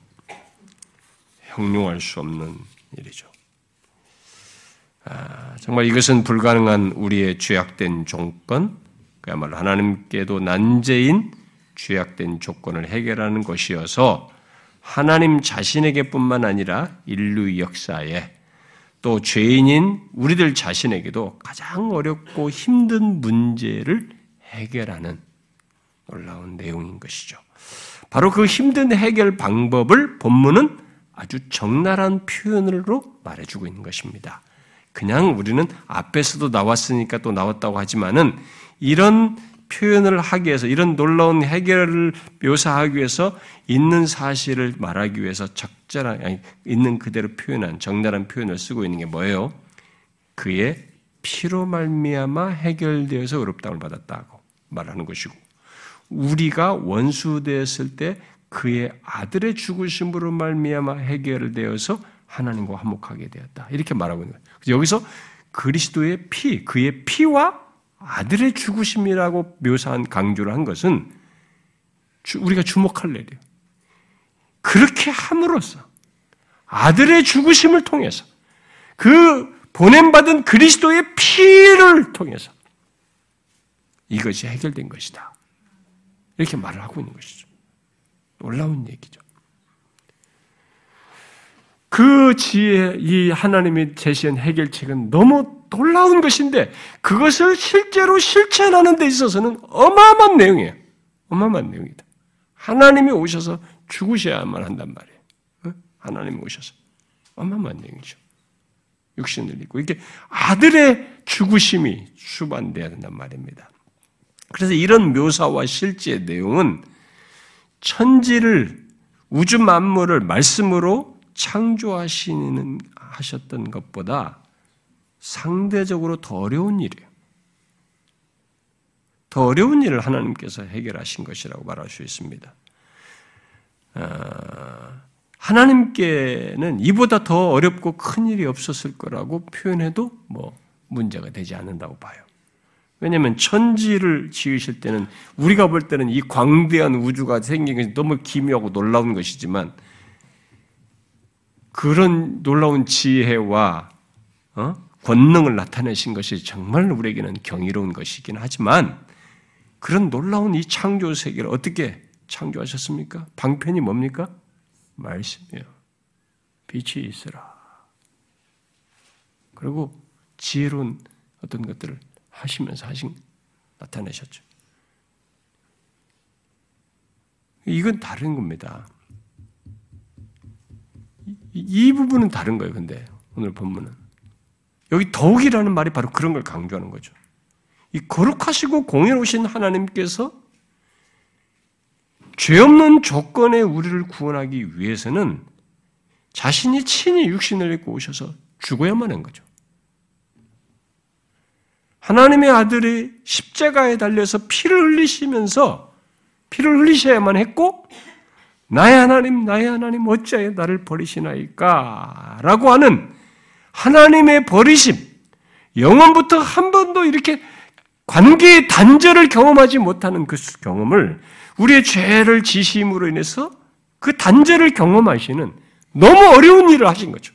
형용할 수 없는 일이죠. 아, 정말 이것은 불가능한 우리의 죄악된 조건, 그야말로 하나님께도 난제인 죄악된 조건을 해결하는 것이어서 하나님 자신에게뿐만 아니라 인류 역사에 또 죄인인 우리들 자신에게도 가장 어렵고 힘든 문제를 해결하는 놀라운 내용인 것이죠. 바로 그 힘든 해결 방법을 본문은 아주 적나라한 표현으로 말해주고 있는 것입니다. 그냥 우리는 앞에서도 나왔으니까 또 나왔다고 하지만은 이런 표현을 하기 위해서 이런 놀라운 해결을 묘사하기 위해서 있는 사실을 말하기 위해서 적절한 아니, 있는 그대로 표현한 적나라한 표현을 쓰고 있는 게 뭐예요? 그의 피로 말미암아 해결되어서 의롭다움을 받았다고 말하는 것이고 우리가 원수되었을 때 그의 아들의 죽으심으로 말미암아 해결되어서 하나님과 화목하게 되었다. 이렇게 말하고 있는 거예요. 여기서 그리스도의 피, 그의 피와 아들의 죽으심이라고 묘사한 강조를 한 것은 우리가 주목할 일이에요. 그렇게 함으로써 아들의 죽으심을 통해서 그 보냄받은 그리스도의 피를 통해서 이것이 해결된 것이다. 이렇게 말을 하고 있는 것이죠. 놀라운 얘기죠. 그 지혜, 이 하나님이 제시한 해결책은 너무 놀라운 것인데 그것을 실제로 실천하는 데 있어서는 어마어마한 내용이에요. 어마어마한 내용이다. 하나님이 오셔서 죽으셔야만 한단 말이에요. 하나님이 오셔서. 어마어마한 내용이죠. 육신을 입고 이게 아들의 죽으심이 수반돼야 된단 말입니다. 그래서 이런 묘사와 실제 내용은 천지를 우주 만물을 말씀으로 창조하시는 하셨던 것보다 상대적으로 더 어려운 일이에요. 더 어려운 일을 하나님께서 해결하신 것이라고 말할 수 있습니다. 아, 하나님께는 이보다 더 어렵고 큰 일이 없었을 거라고 표현해도 뭐 문제가 되지 않는다고 봐요. 왜냐하면 천지를 지으실 때는 우리가 볼 때는 이 광대한 우주가 생긴 것이 너무 기묘하고 놀라운 것이지만 그런 놀라운 지혜와 어? 권능을 나타내신 것이 정말 우리에게는 경이로운 것이긴 하지만 그런 놀라운 이 창조 세계를 어떻게 창조하셨습니까? 방편이 뭡니까? 말씀이요. 빛이 있으라. 그리고 지혜로운 어떤 것들을 하시면서 하신 나타내셨죠. 이건 다른 겁니다. 이, 이 부분은 다른 거예요. 근데 오늘 본문은 여기 더욱이라는 말이 바로 그런 걸 강조하는 거죠. 이 거룩하시고 공의로우신 하나님께서 죄 없는 조건에 우리를 구원하기 위해서는 자신이 친히 육신을 입고 오셔서 죽어야만 한 거죠. 하나님의 아들이 십자가에 달려서 피를 흘리시면서 피를 흘리셔야만 했고 나의 하나님 나의 하나님 어찌하여 나를 버리시나이까 라고 하는 하나님의 버리심 영원부터 한 번도 이렇게 관계의 단절을 경험하지 못하는 그 경험을 우리의 죄를 지심으로 인해서 그 단절을 경험하시는 너무 어려운 일을 하신 거죠.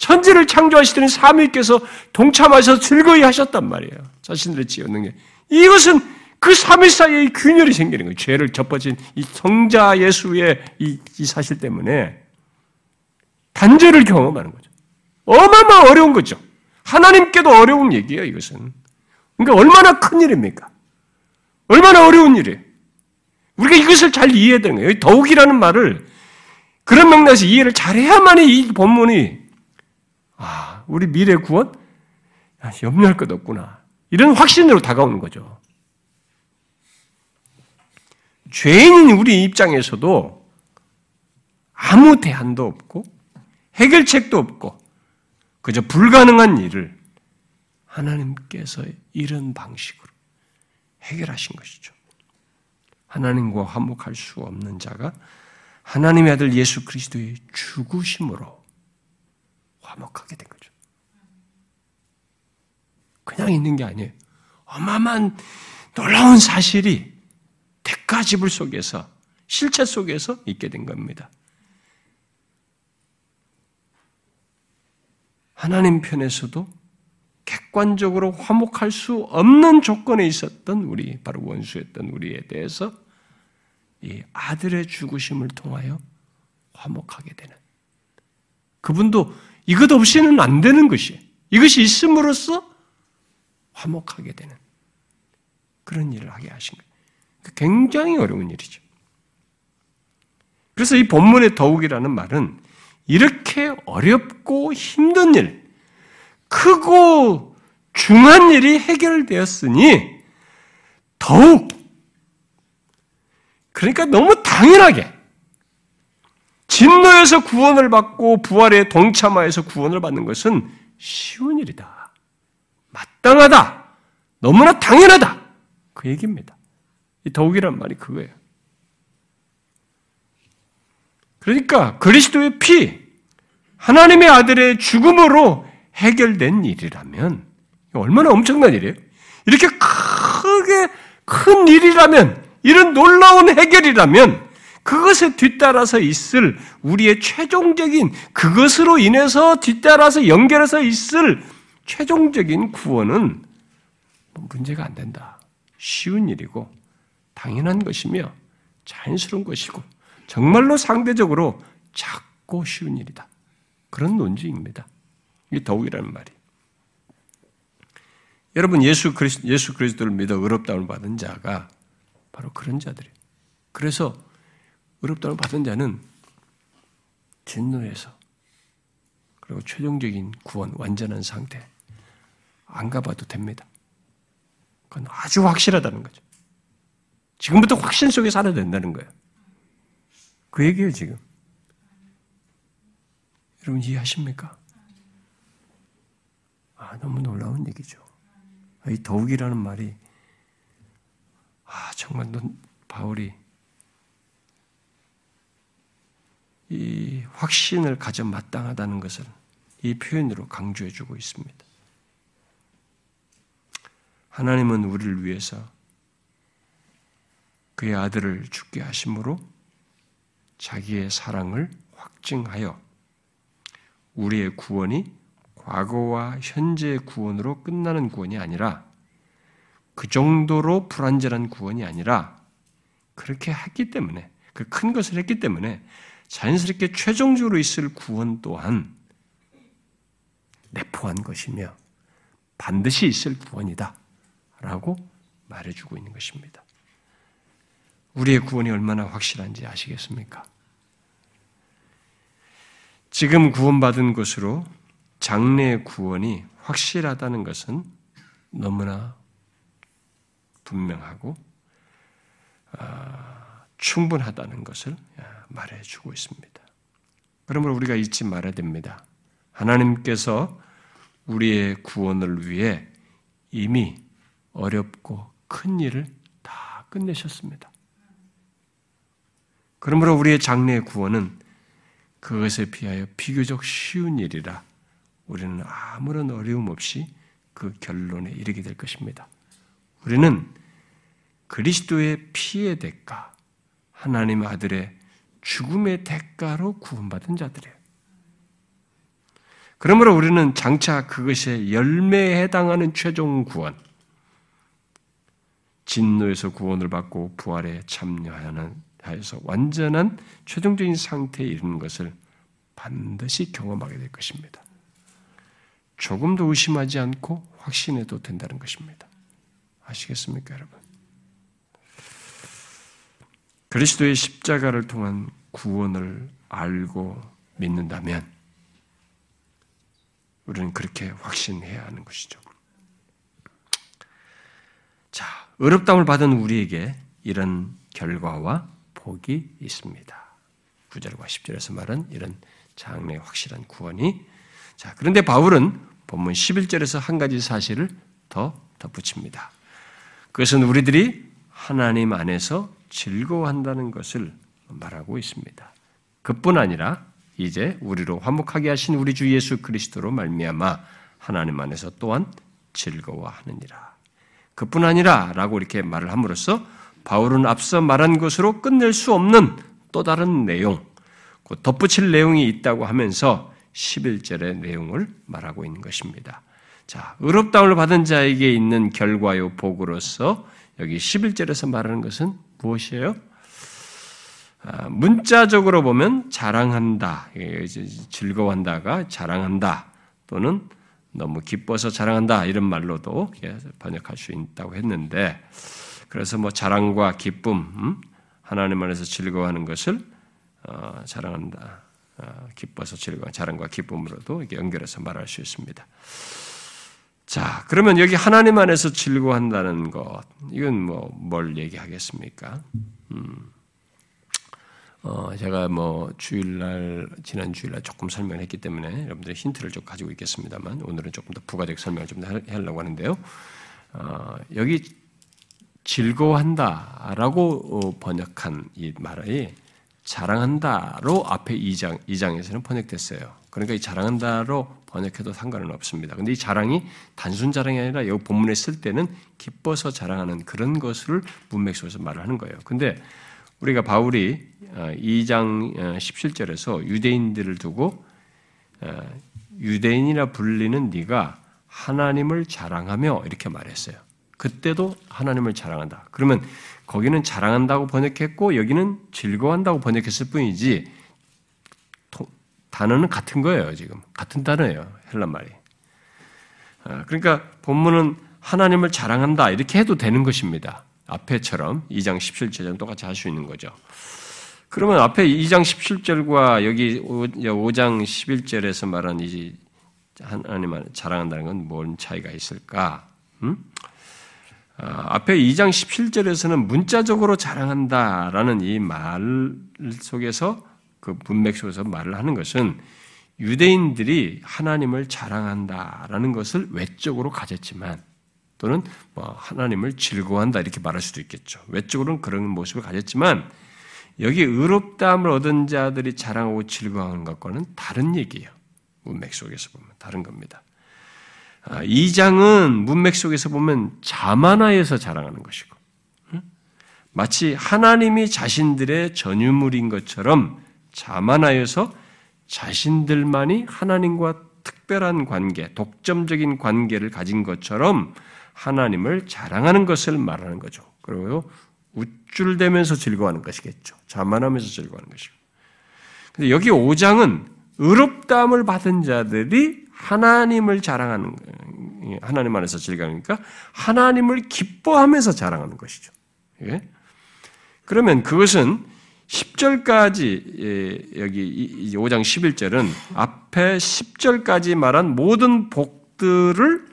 천지를 창조하시더니 삼위께서 동참하셔서 즐거이 하셨단 말이에요. 자신들의 지었는 게. 이것은 그 삼위 사이에 균열이 생기는 거예요. 죄를 접어진 이 성자 예수의 이, 이 사실 때문에 단절을 경험하는 거죠. 어마어마 어려운 거죠. 하나님께도 어려운 얘기예요, 이것은. 그러니까 얼마나 큰 일입니까? 얼마나 어려운 일이에요. 우리가 이것을 잘 이해해야 되는 거예요. 더욱이라는 말을 그런 맥락에서 이해를 잘해야만이 이 본문이 아, 우리 미래 구원? 아, 염려할 것 없구나. 이런 확신으로 다가오는 거죠. 죄인인 우리 입장에서도 아무 대안도 없고 해결책도 없고 그저 불가능한 일을 하나님께서 이런 방식으로 해결하신 것이죠. 하나님과 화목할 수 없는 자가 하나님의 아들 예수 그리스도의 죽으심으로 화목하게 된 거죠. 그냥 있는 게 아니에요. 어마어마한 놀라운 사실이 대가 지불 속에서 실체 속에서 있게 된 겁니다. 하나님 편에서도 객관적으로 화목할 수 없는 조건에 있었던 우리, 바로 원수였던 우리에 대해서 이 아들의 죽으심을 통하여 화목하게 되는. 그분도 이것 없이는 안 되는 것이 이것이 있음으로써 화목하게 되는 그런 일을 하게 하신 거예요. 굉장히 어려운 일이죠. 그래서 이 본문의 더욱이라는 말은 이렇게 어렵고 힘든 일, 크고 중한 일이 해결되었으니 더욱 그러니까 너무 당연하게 진노에서 구원을 받고 부활에 동참하여서 구원을 받는 것은 쉬운 일이다. 마땅하다. 너무나 당연하다. 그 얘기입니다. 이 더욱이란 말이 그거예요. 그러니까 그리스도의 피, 하나님의 아들의 죽음으로 해결된 일이라면 얼마나 엄청난 일이에요? 이렇게 크게 큰 일이라면 이런 놀라운 해결이라면 그것에 뒤따라서 있을 우리의 최종적인 그것으로 인해서 뒤따라서 연결해서 있을 최종적인 구원은 뭐 문제가 안 된다. 쉬운 일이고 당연한 것이며 자연스러운 것이고 정말로 상대적으로 작고 쉬운 일이다. 그런 논지입니다. 이게 더욱이라는 말이. 여러분 예수 그리스 예수 그리스도를 믿어 의롭다움을 받은 자가 바로 그런 자들이에요. 그래서 의롭다고 받은 자는 진노에서 그리고 최종적인 구원, 완전한 상태 안 가봐도 됩니다. 그건 아주 확실하다는 거죠. 지금부터 확신 속에 살아야 된다는 거예요. 그 얘기예요, 지금. 여러분 이해하십니까? 아, 너무 놀라운 얘기죠. 이 더욱이라는 말이, 아, 정말 넌, 바울이 이 확신을 가져 마땅하다는 것을 이 표현으로 강조해 주고 있습니다. 하나님은 우리를 위해서 그의 아들을 죽게 하심으로 자기의 사랑을 확증하여 우리의 구원이 과거와 현재의 구원으로 끝나는 구원이 아니라 그 정도로 불완전한 구원이 아니라 그렇게 했기 때문에 그 큰 것을 했기 때문에 자연스럽게 최종적으로 있을 구원 또한 내포한 것이며 반드시 있을 구원이다. 라고 말해주고 있는 것입니다. 우리의 구원이 얼마나 확실한지 아시겠습니까? 지금 구원받은 것으로 장래의 구원이 확실하다는 것은 너무나 분명하고 아, 충분하다는 것을 말해주고 있습니다. 그러므로 우리가 잊지 말아야 됩니다. 하나님께서 우리의 구원을 위해 이미 어렵고 큰 일을 다 끝내셨습니다. 그러므로 우리의 장래의 구원은 그것에 비하여 비교적 쉬운 일이라 우리는 아무런 어려움 없이 그 결론에 이르게 될 것입니다. 우리는 그리스도의 피의 대가, 하나님 아들의 죽음의 대가로 구원받은 자들이에요. 그러므로 우리는 장차 그것의 열매에 해당하는 최종 구원, 진노에서 구원을 받고 부활에 참여하는 하여서 완전한 최종적인 상태에 이르는 것을 반드시 경험하게 될 것입니다. 조금도 의심하지 않고 확신해도 된다는 것입니다. 아시겠습니까, 여러분? 그리스도의 십자가를 통한 구원을 알고 믿는다면 우리는 그렇게 확신해야 하는 것이죠. 자, 어렵담을 받은 우리에게 이런 결과와 복이 있습니다. 9절과 10절에서 말은 이런 장래 확실한 구원이 자, 그런데 바울은 본문 11절에서 한 가지 사실을 더 덧붙입니다. 그것은 우리들이 하나님 안에서 즐거워한다는 것을 말하고 있습니다. 그뿐 아니라 이제 우리로 화목하게 하신 우리 주 예수 그리스도로 말미암아 하나님 안에서 또한 즐거워하느니라. 그뿐 아니라라고 이렇게 말을 함으로써 바울은 앞서 말한 것으로 끝낼 수 없는 또 다른 내용, 덧붙일 내용이 있다고 하면서 11절의 내용을 말하고 있는 것입니다. 자, 의롭다움을 받은 자에게 있는 결과요 복으로서 여기 11절에서 말하는 것은 무엇이에요? 아, 문자적으로 보면 자랑한다, 즐거워한다가 자랑한다 또는 너무 기뻐서 자랑한다 이런 말로도 번역할 수 있다고 했는데 그래서 뭐 자랑과 기쁨, 음? 하나님 안에서 즐거워하는 것을 어, 자랑한다, 어, 기뻐서 즐거워 자랑과 기쁨으로도 연결해서 말할 수 있습니다. 자, 그러면 여기 하나님 안에서 즐거워한다는 것, 이건 뭐, 뭘 얘기하겠습니까? 음, 어, 제가 뭐, 주일날, 지난 주일날 조금 설명을 했기 때문에 여러분들의 힌트를 좀 가지고 있겠습니다만, 오늘은 조금 더 부가적 설명을 좀 하려고 하는데요. 어, 여기 즐거워한다라고 번역한 이 말이 자랑한다로 앞에 2장, 2장에서는 번역됐어요. 그러니까 이 자랑한다로 번역해도 상관은 없습니다. 근데 이 자랑이 단순 자랑이 아니라 여기 본문에 쓸 때는 기뻐서 자랑하는 그런 것을 문맥 속에서 말을 하는 거예요. 근데 우리가 바울이 2장 어, 17절에서 어, 유대인들을 두고 어, 유대인이라 불리는 네가 하나님을 자랑하며 이렇게 말했어요. 그때도 하나님을 자랑한다. 그러면 거기는 자랑한다고 번역했고 여기는 즐거워한다고 번역했을 뿐이지 단어는 같은 거예요, 지금. 같은 단어예요, 헬란 말이. 아, 그러니까 본문은 하나님을 자랑한다, 이렇게 해도 되는 것입니다. 앞에처럼 2장 17절은 똑같이 할 수 있는 거죠. 그러면 앞에 2장 17절과 여기 5장 11절에서 말한 이 하나님을 자랑한다는 건 뭔 차이가 있을까? 음? 아, 앞에 2장 17절에서는 문자적으로 자랑한다라는 이 말 속에서 그 문맥 속에서 말을 하는 것은 유대인들이 하나님을 자랑한다라는 것을 외적으로 가졌지만 또는 뭐 하나님을 즐거워한다 이렇게 말할 수도 있겠죠. 외적으로는 그런 모습을 가졌지만 여기 의롭다함을 얻은 자들이 자랑하고 즐거워하는 것과는 다른 얘기예요. 문맥 속에서 보면 다른 겁니다. 이 장은 문맥 속에서 보면 자만하여서 자랑하는 것이고 마치 하나님이 자신들의 전유물인 것처럼 자만하여서 자신들만이 하나님과 특별한 관계, 독점적인 관계를 가진 것처럼 하나님을 자랑하는 것을 말하는 거죠. 그리고 우쭐대면서 즐거워하는 것이겠죠. 자만하면서 즐거워하는 것이고. 근데 여기 5장은 의롭다함을 받은 자들이 하나님을 자랑하는 하나님 안에서 즐거우니까 하나님을 기뻐하면서 자랑하는 것이죠. 예? 그러면 그것은 10절까지 예, 여기 5장 11절은 앞에 10절까지 말한 모든 복들을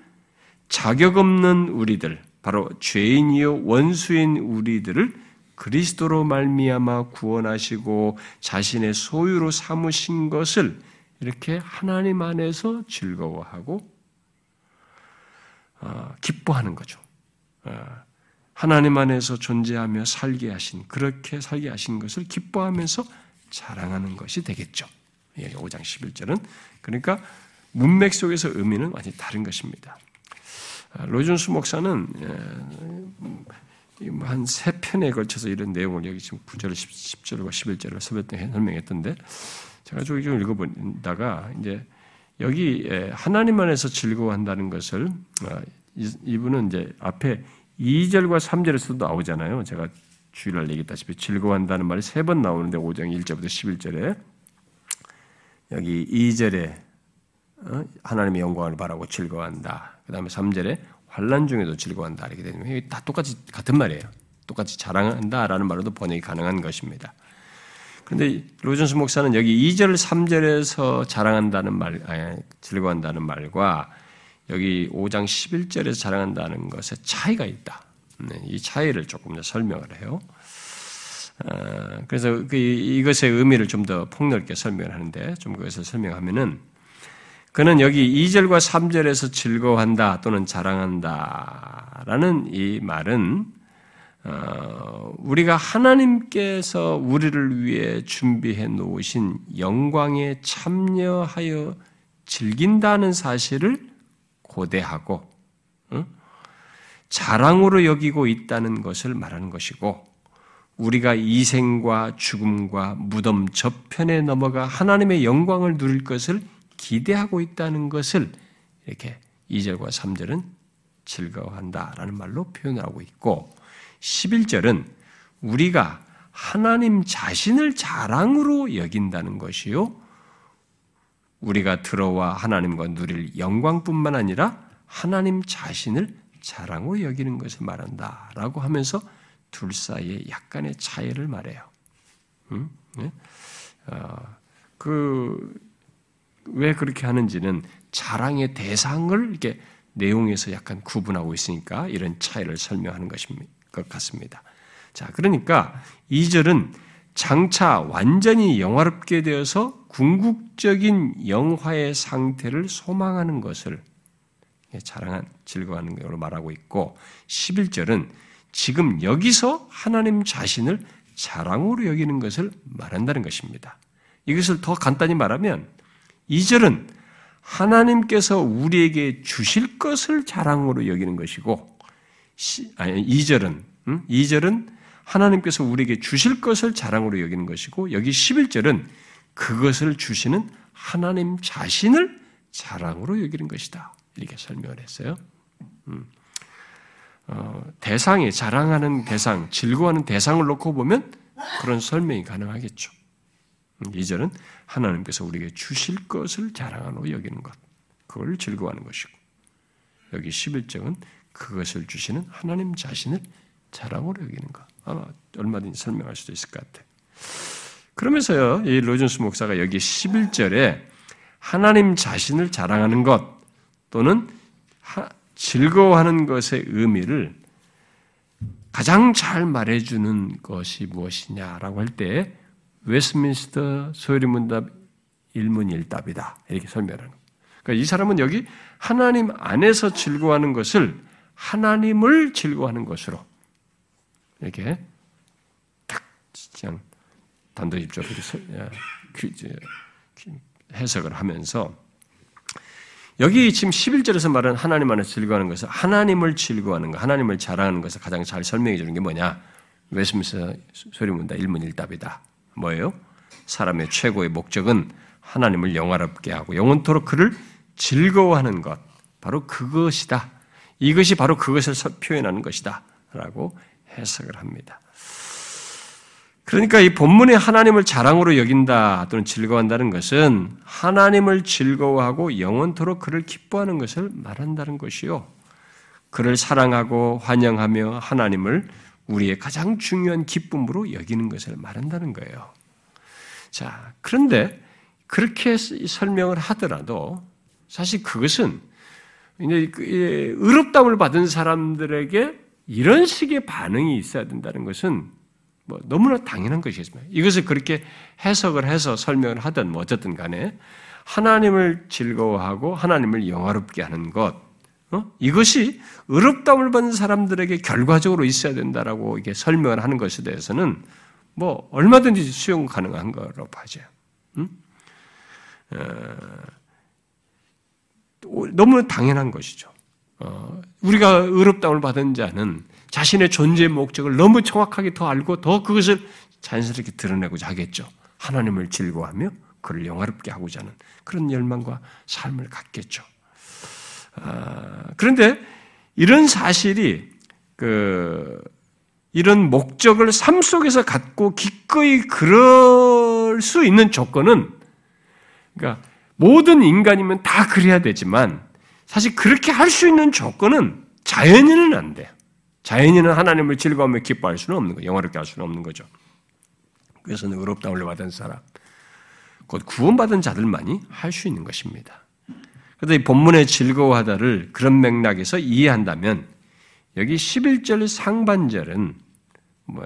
자격 없는 우리들 바로 죄인이요 원수인 우리들을 그리스도로 말미암아 구원하시고 자신의 소유로 삼으신 것을 이렇게 하나님 안에서 즐거워하고 어, 기뻐하는 거죠. 어, 하나님 안에서 존재하며 살게 하신 그렇게 살게 하신 것을 기뻐하면서 자랑하는 것이 되겠죠. 5장 11절은 그러니까 문맥 속에서 의미는 완전히 다른 것입니다. 아, 로준수 목사는 한 세 편에 걸쳐서 이런 내용을 여기 지금 9절, 10절과 11절을 설명했던데 제가 좀 읽어본다가 이제 여기 하나님 안에서 즐거워한다는 것을 아, 이분은 이제 앞에 2절과 3절에서도 나오잖아요. 제가 주일날 얘기했다시피 즐거워한다는 말이 세 번 나오는데 5장 1절부터 11절에 여기 2절에 어? 하나님의 영광을 바라고 즐거워한다. 그 다음에 3절에 환란 중에도 즐거워한다. 이렇게 되면 다 똑같이 같은 말이에요. 똑같이 자랑한다라는 말로도 번역이 가능한 것입니다. 그런데 로전스 목사는 여기 2절, 3절에서 자랑한다는 말, 아니, 즐거워한다는 말과 여기 5장 11절에서 자랑한다는 것에 차이가 있다. 네, 이 차이를 조금 더 설명을 해요. 아, 그래서 그 이것의 의미를 좀 더 폭넓게 설명을 하는데 좀 그것을 설명하면은 그는 여기 2절과 3절에서 즐거워한다 또는 자랑한다 라는 이 말은 어, 우리가 하나님께서 우리를 위해 준비해 놓으신 영광에 참여하여 즐긴다는 사실을 고대하고 자랑으로 여기고 있다는 것을 말하는 것이고 우리가 이생과 죽음과 무덤 저편에 넘어가 하나님의 영광을 누릴 것을 기대하고 있다는 것을 이렇게 2절과 3절은 즐거워한다라는 말로 표현하고 있고 11절은 우리가 하나님 자신을 자랑으로 여긴다는 것이요. 우리가 들어와 하나님과 누릴 영광뿐만 아니라 하나님 자신을 자랑으로 여기는 것을 말한다 라고 하면서 둘 사이에 약간의 차이를 말해요. 음? 네? 어, 그 왜 그렇게 하는지는 자랑의 대상을 이렇게 내용에서 약간 구분하고 있으니까 이런 차이를 설명하는 것것 같습니다. 자, 그러니까 2절은 장차 완전히 영화롭게 되어서 궁극적인 영화의 상태를 소망하는 것을 자랑한, 즐거워하는 걸로 말하고 있고, 11절은 지금 여기서 하나님 자신을 자랑으로 여기는 것을 말한다는 것입니다. 이것을 더 간단히 말하면, 2절은 하나님께서 우리에게 주실 것을 자랑으로 여기는 것이고, 아니, 2절은, 2절은 하나님께서 우리에게 주실 것을 자랑으로 여기는 것이고 여기 11절은 그것을 주시는 하나님 자신을 자랑으로 여기는 것이다. 이렇게 설명을 했어요. 음. 어, 대상이 자랑하는 대상, 즐거워하는 대상을 놓고 보면 그런 설명이 가능하겠죠. 2절은 음, 하나님께서 우리에게 주실 것을 자랑하로 여기는 것, 그걸 즐거워하는 것이고 여기 11절은 그것을 주시는 하나님 자신을 자랑으로 여기는 것. 아마 얼마든지 설명할 수도 있을 것 같아요. 그러면서요, 이 로준스 목사가 여기 11절에 하나님 자신을 자랑하는 것 또는 즐거워하는 것의 의미를 가장 잘 말해주는 것이 무엇이냐라고 할 때 웨스민스터 소요리 문답 일문일답이다 이렇게 설명하는. 그러니까 이 사람은 여기 하나님 안에서 즐거워하는 것을 하나님을 즐거워하는 것으로 이렇게 딱 그냥 단도직입적으로 해석을 하면서 여기 지금 11절에서 말하는 하나님 안에 즐거워하는 것은 하나님을 즐거워하는 것, 하나님을 자랑하는 것을 가장 잘 설명해 주는 게 뭐냐? 웨스민스 소리문다 1문 1답이다. 뭐예요? 사람의 최고의 목적은 하나님을 영화롭게 하고 영원토록 그를 즐거워하는 것. 바로 그것이다. 이것이 바로 그것을 표현하는 것이다. 라고 해석을 합니다. 그러니까 이 본문에 하나님을 자랑으로 여긴다 또는 즐거워한다는 것은 하나님을 즐거워하고 영원토록 그를 기뻐하는 것을 말한다는 것이요. 그를 사랑하고 환영하며 하나님을 우리의 가장 중요한 기쁨으로 여기는 것을 말한다는 거예요. 자, 그런데 그렇게 설명을 하더라도 사실 그것은 이제 그, 의롭다움을 받은 사람들에게 이런 식의 반응이 있어야 된다는 것은 뭐 너무나 당연한 것이겠습니다. 이것을 그렇게 해석을 해서 설명을 하든 뭐 어쨌든 간에 하나님을 즐거워하고 하나님을 영화롭게 하는 것 어? 이것이 의롭다움을 받는 사람들에게 결과적으로 있어야 된다라고 이게 설명을 하는 것에 대해서는 뭐 얼마든지 수용 가능한 거로 봐져요. 음? 어, 너무 당연한 것이죠. 어, 우리가 의롭다움을 받은 자는 자신의 존재의 목적을 너무 정확하게 더 알고 더 그것을 자연스럽게 드러내고자 하겠죠. 하나님을 즐거워하며 그를 영화롭게 하고자 하는 그런 열망과 삶을 갖겠죠. 아, 그런데 이런 사실이 그 이런 목적을 삶 속에서 갖고 기꺼이 그럴 수 있는 조건은 그러니까 모든 인간이면 다 그래야 되지만 사실 그렇게 할 수 있는 조건은 자연인은 안 돼요. 자연인은 하나님을 즐거움에 기뻐할 수는 없는 거예요. 영화롭게 할 수는 없는 거죠. 그래서 의롭다움을 받은 사람, 곧 구원받은 자들만이 할 수 있는 것입니다. 그래서 이 본문의 즐거워하다를 그런 맥락에서 이해한다면 여기 11절 상반절은 뭐,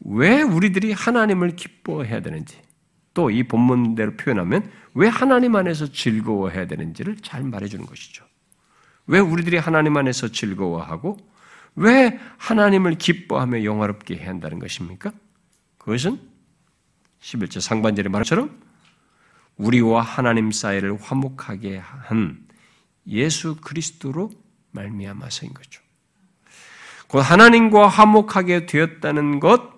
왜 우리들이 하나님을 기뻐해야 되는지 또 이 본문대로 표현하면 왜 하나님 안에서 즐거워해야 되는지를 잘 말해주는 것이죠. 왜 우리들이 하나님 안에서 즐거워하고 왜 하나님을 기뻐하며 영화롭게 해야 한다는 것입니까? 그것은 11절 상반절의 말처럼 우리와 하나님 사이를 화목하게 한 예수 그리스도로 말미암아서인 거죠. 곧 하나님과 화목하게 되었다는 것,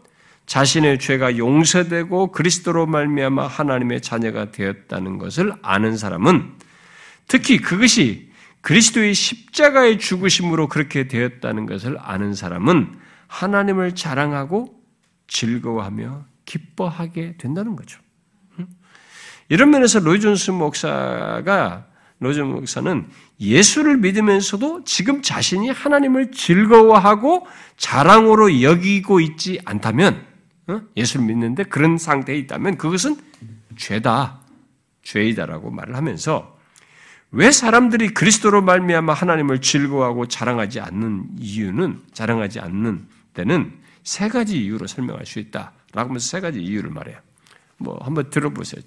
자신의 죄가 용서되고 그리스도로 말미암아 하나님의 자녀가 되었다는 것을 아는 사람은 특히 그것이 그리스도의 십자가의 죽으심으로 그렇게 되었다는 것을 아는 사람은 하나님을 자랑하고 즐거워하며 기뻐하게 된다는 거죠. 이런 면에서 로이존스 목사가 로이존 목사는 예수를 믿으면서도 지금 자신이 하나님을 즐거워하고 자랑으로 여기고 있지 않다면 예수를 믿는데 그런 상태에 있다면 그것은 죄다, 죄이다라고 말을 하면서 왜 사람들이 그리스도로 말미암아 하나님을 즐거워하고 자랑하지 않는 이유는 자랑하지 않는 때는 세 가지 이유로 설명할 수 있다라고 하면서 세 가지 이유를 말해요. 뭐 한번 들어보세요.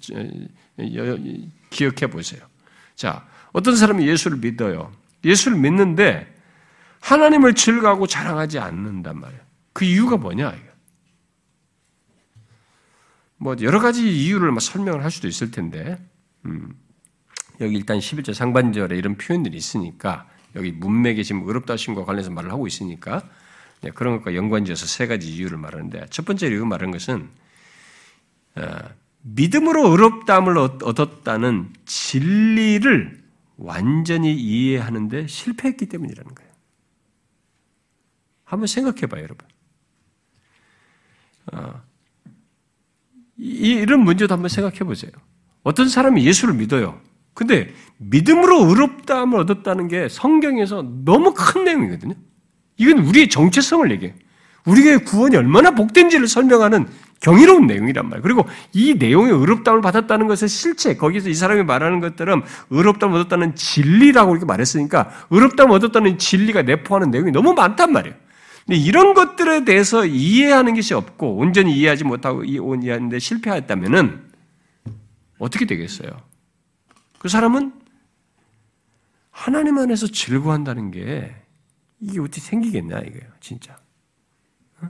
기억해 보세요. 자, 어떤 사람이 예수를 믿어요. 예수를 믿는데 하나님을 즐거워하고 자랑하지 않는단 말이에요. 그 이유가 뭐냐? 뭐 여러 가지 이유를 설명을 할 수도 있을 텐데, 음. 여기 일단 11절 상반절에 이런 표현들이 있으니까 여기 문맥에 지금 의롭다 하심과 관련해서 말을 하고 있으니까 네, 그런 것과 연관지어서 세 가지 이유를 말하는데 첫 번째 이유 말하는 것은 어, 믿음으로 의롭다함을 얻었다는 진리를 완전히 이해하는데 실패했기 때문이라는 거예요. 한번 생각해 봐요, 여러분. 어, 이런 문제도 한번 생각해 보세요. 어떤 사람이 예수를 믿어요. 근데 믿음으로 의롭다함을 얻었다는 게 성경에서 너무 큰 내용이거든요. 이건 우리의 정체성을 얘기해요. 우리의 구원이 얼마나 복된지를 설명하는 경이로운 내용이란 말이에요. 그리고 이 내용의 의롭다움을 받았다는 것의 실체, 거기서 이 사람이 말하는 것처럼 의롭다움을 얻었다는 진리라고 이렇게 말했으니까 의롭다움을 얻었다는 진리가 내포하는 내용이 너무 많단 말이에요. 근데 이런 것들에 대해서 이해하는 것이 없고 온전히 이해하지 못하고 이해하는데 실패했다면은 어떻게 되겠어요? 그 사람은 하나님 안에서 즐거워한다는 게 이게 어떻게 생기겠냐 이거예요, 진짜. 어?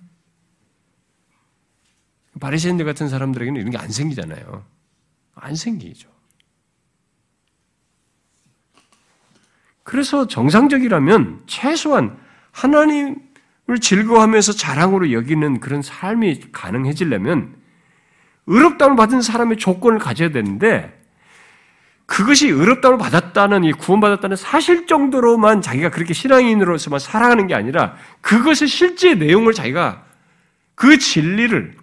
바리새인들 같은 사람들에게는 이런 게 안 생기잖아요. 안 생기죠. 그래서 정상적이라면 최소한 하나님을 즐거워하면서 자랑으로 여기는 그런 삶이 가능해지려면 의롭다움을 받은 사람의 조건을 가져야 되는데 그것이 의롭다움을 받았다는 이 구원받았다는 사실 정도로만 자기가 그렇게 신앙인으로서만 살아가는 게 아니라 그것의 실제 내용을 자기가 그 진리를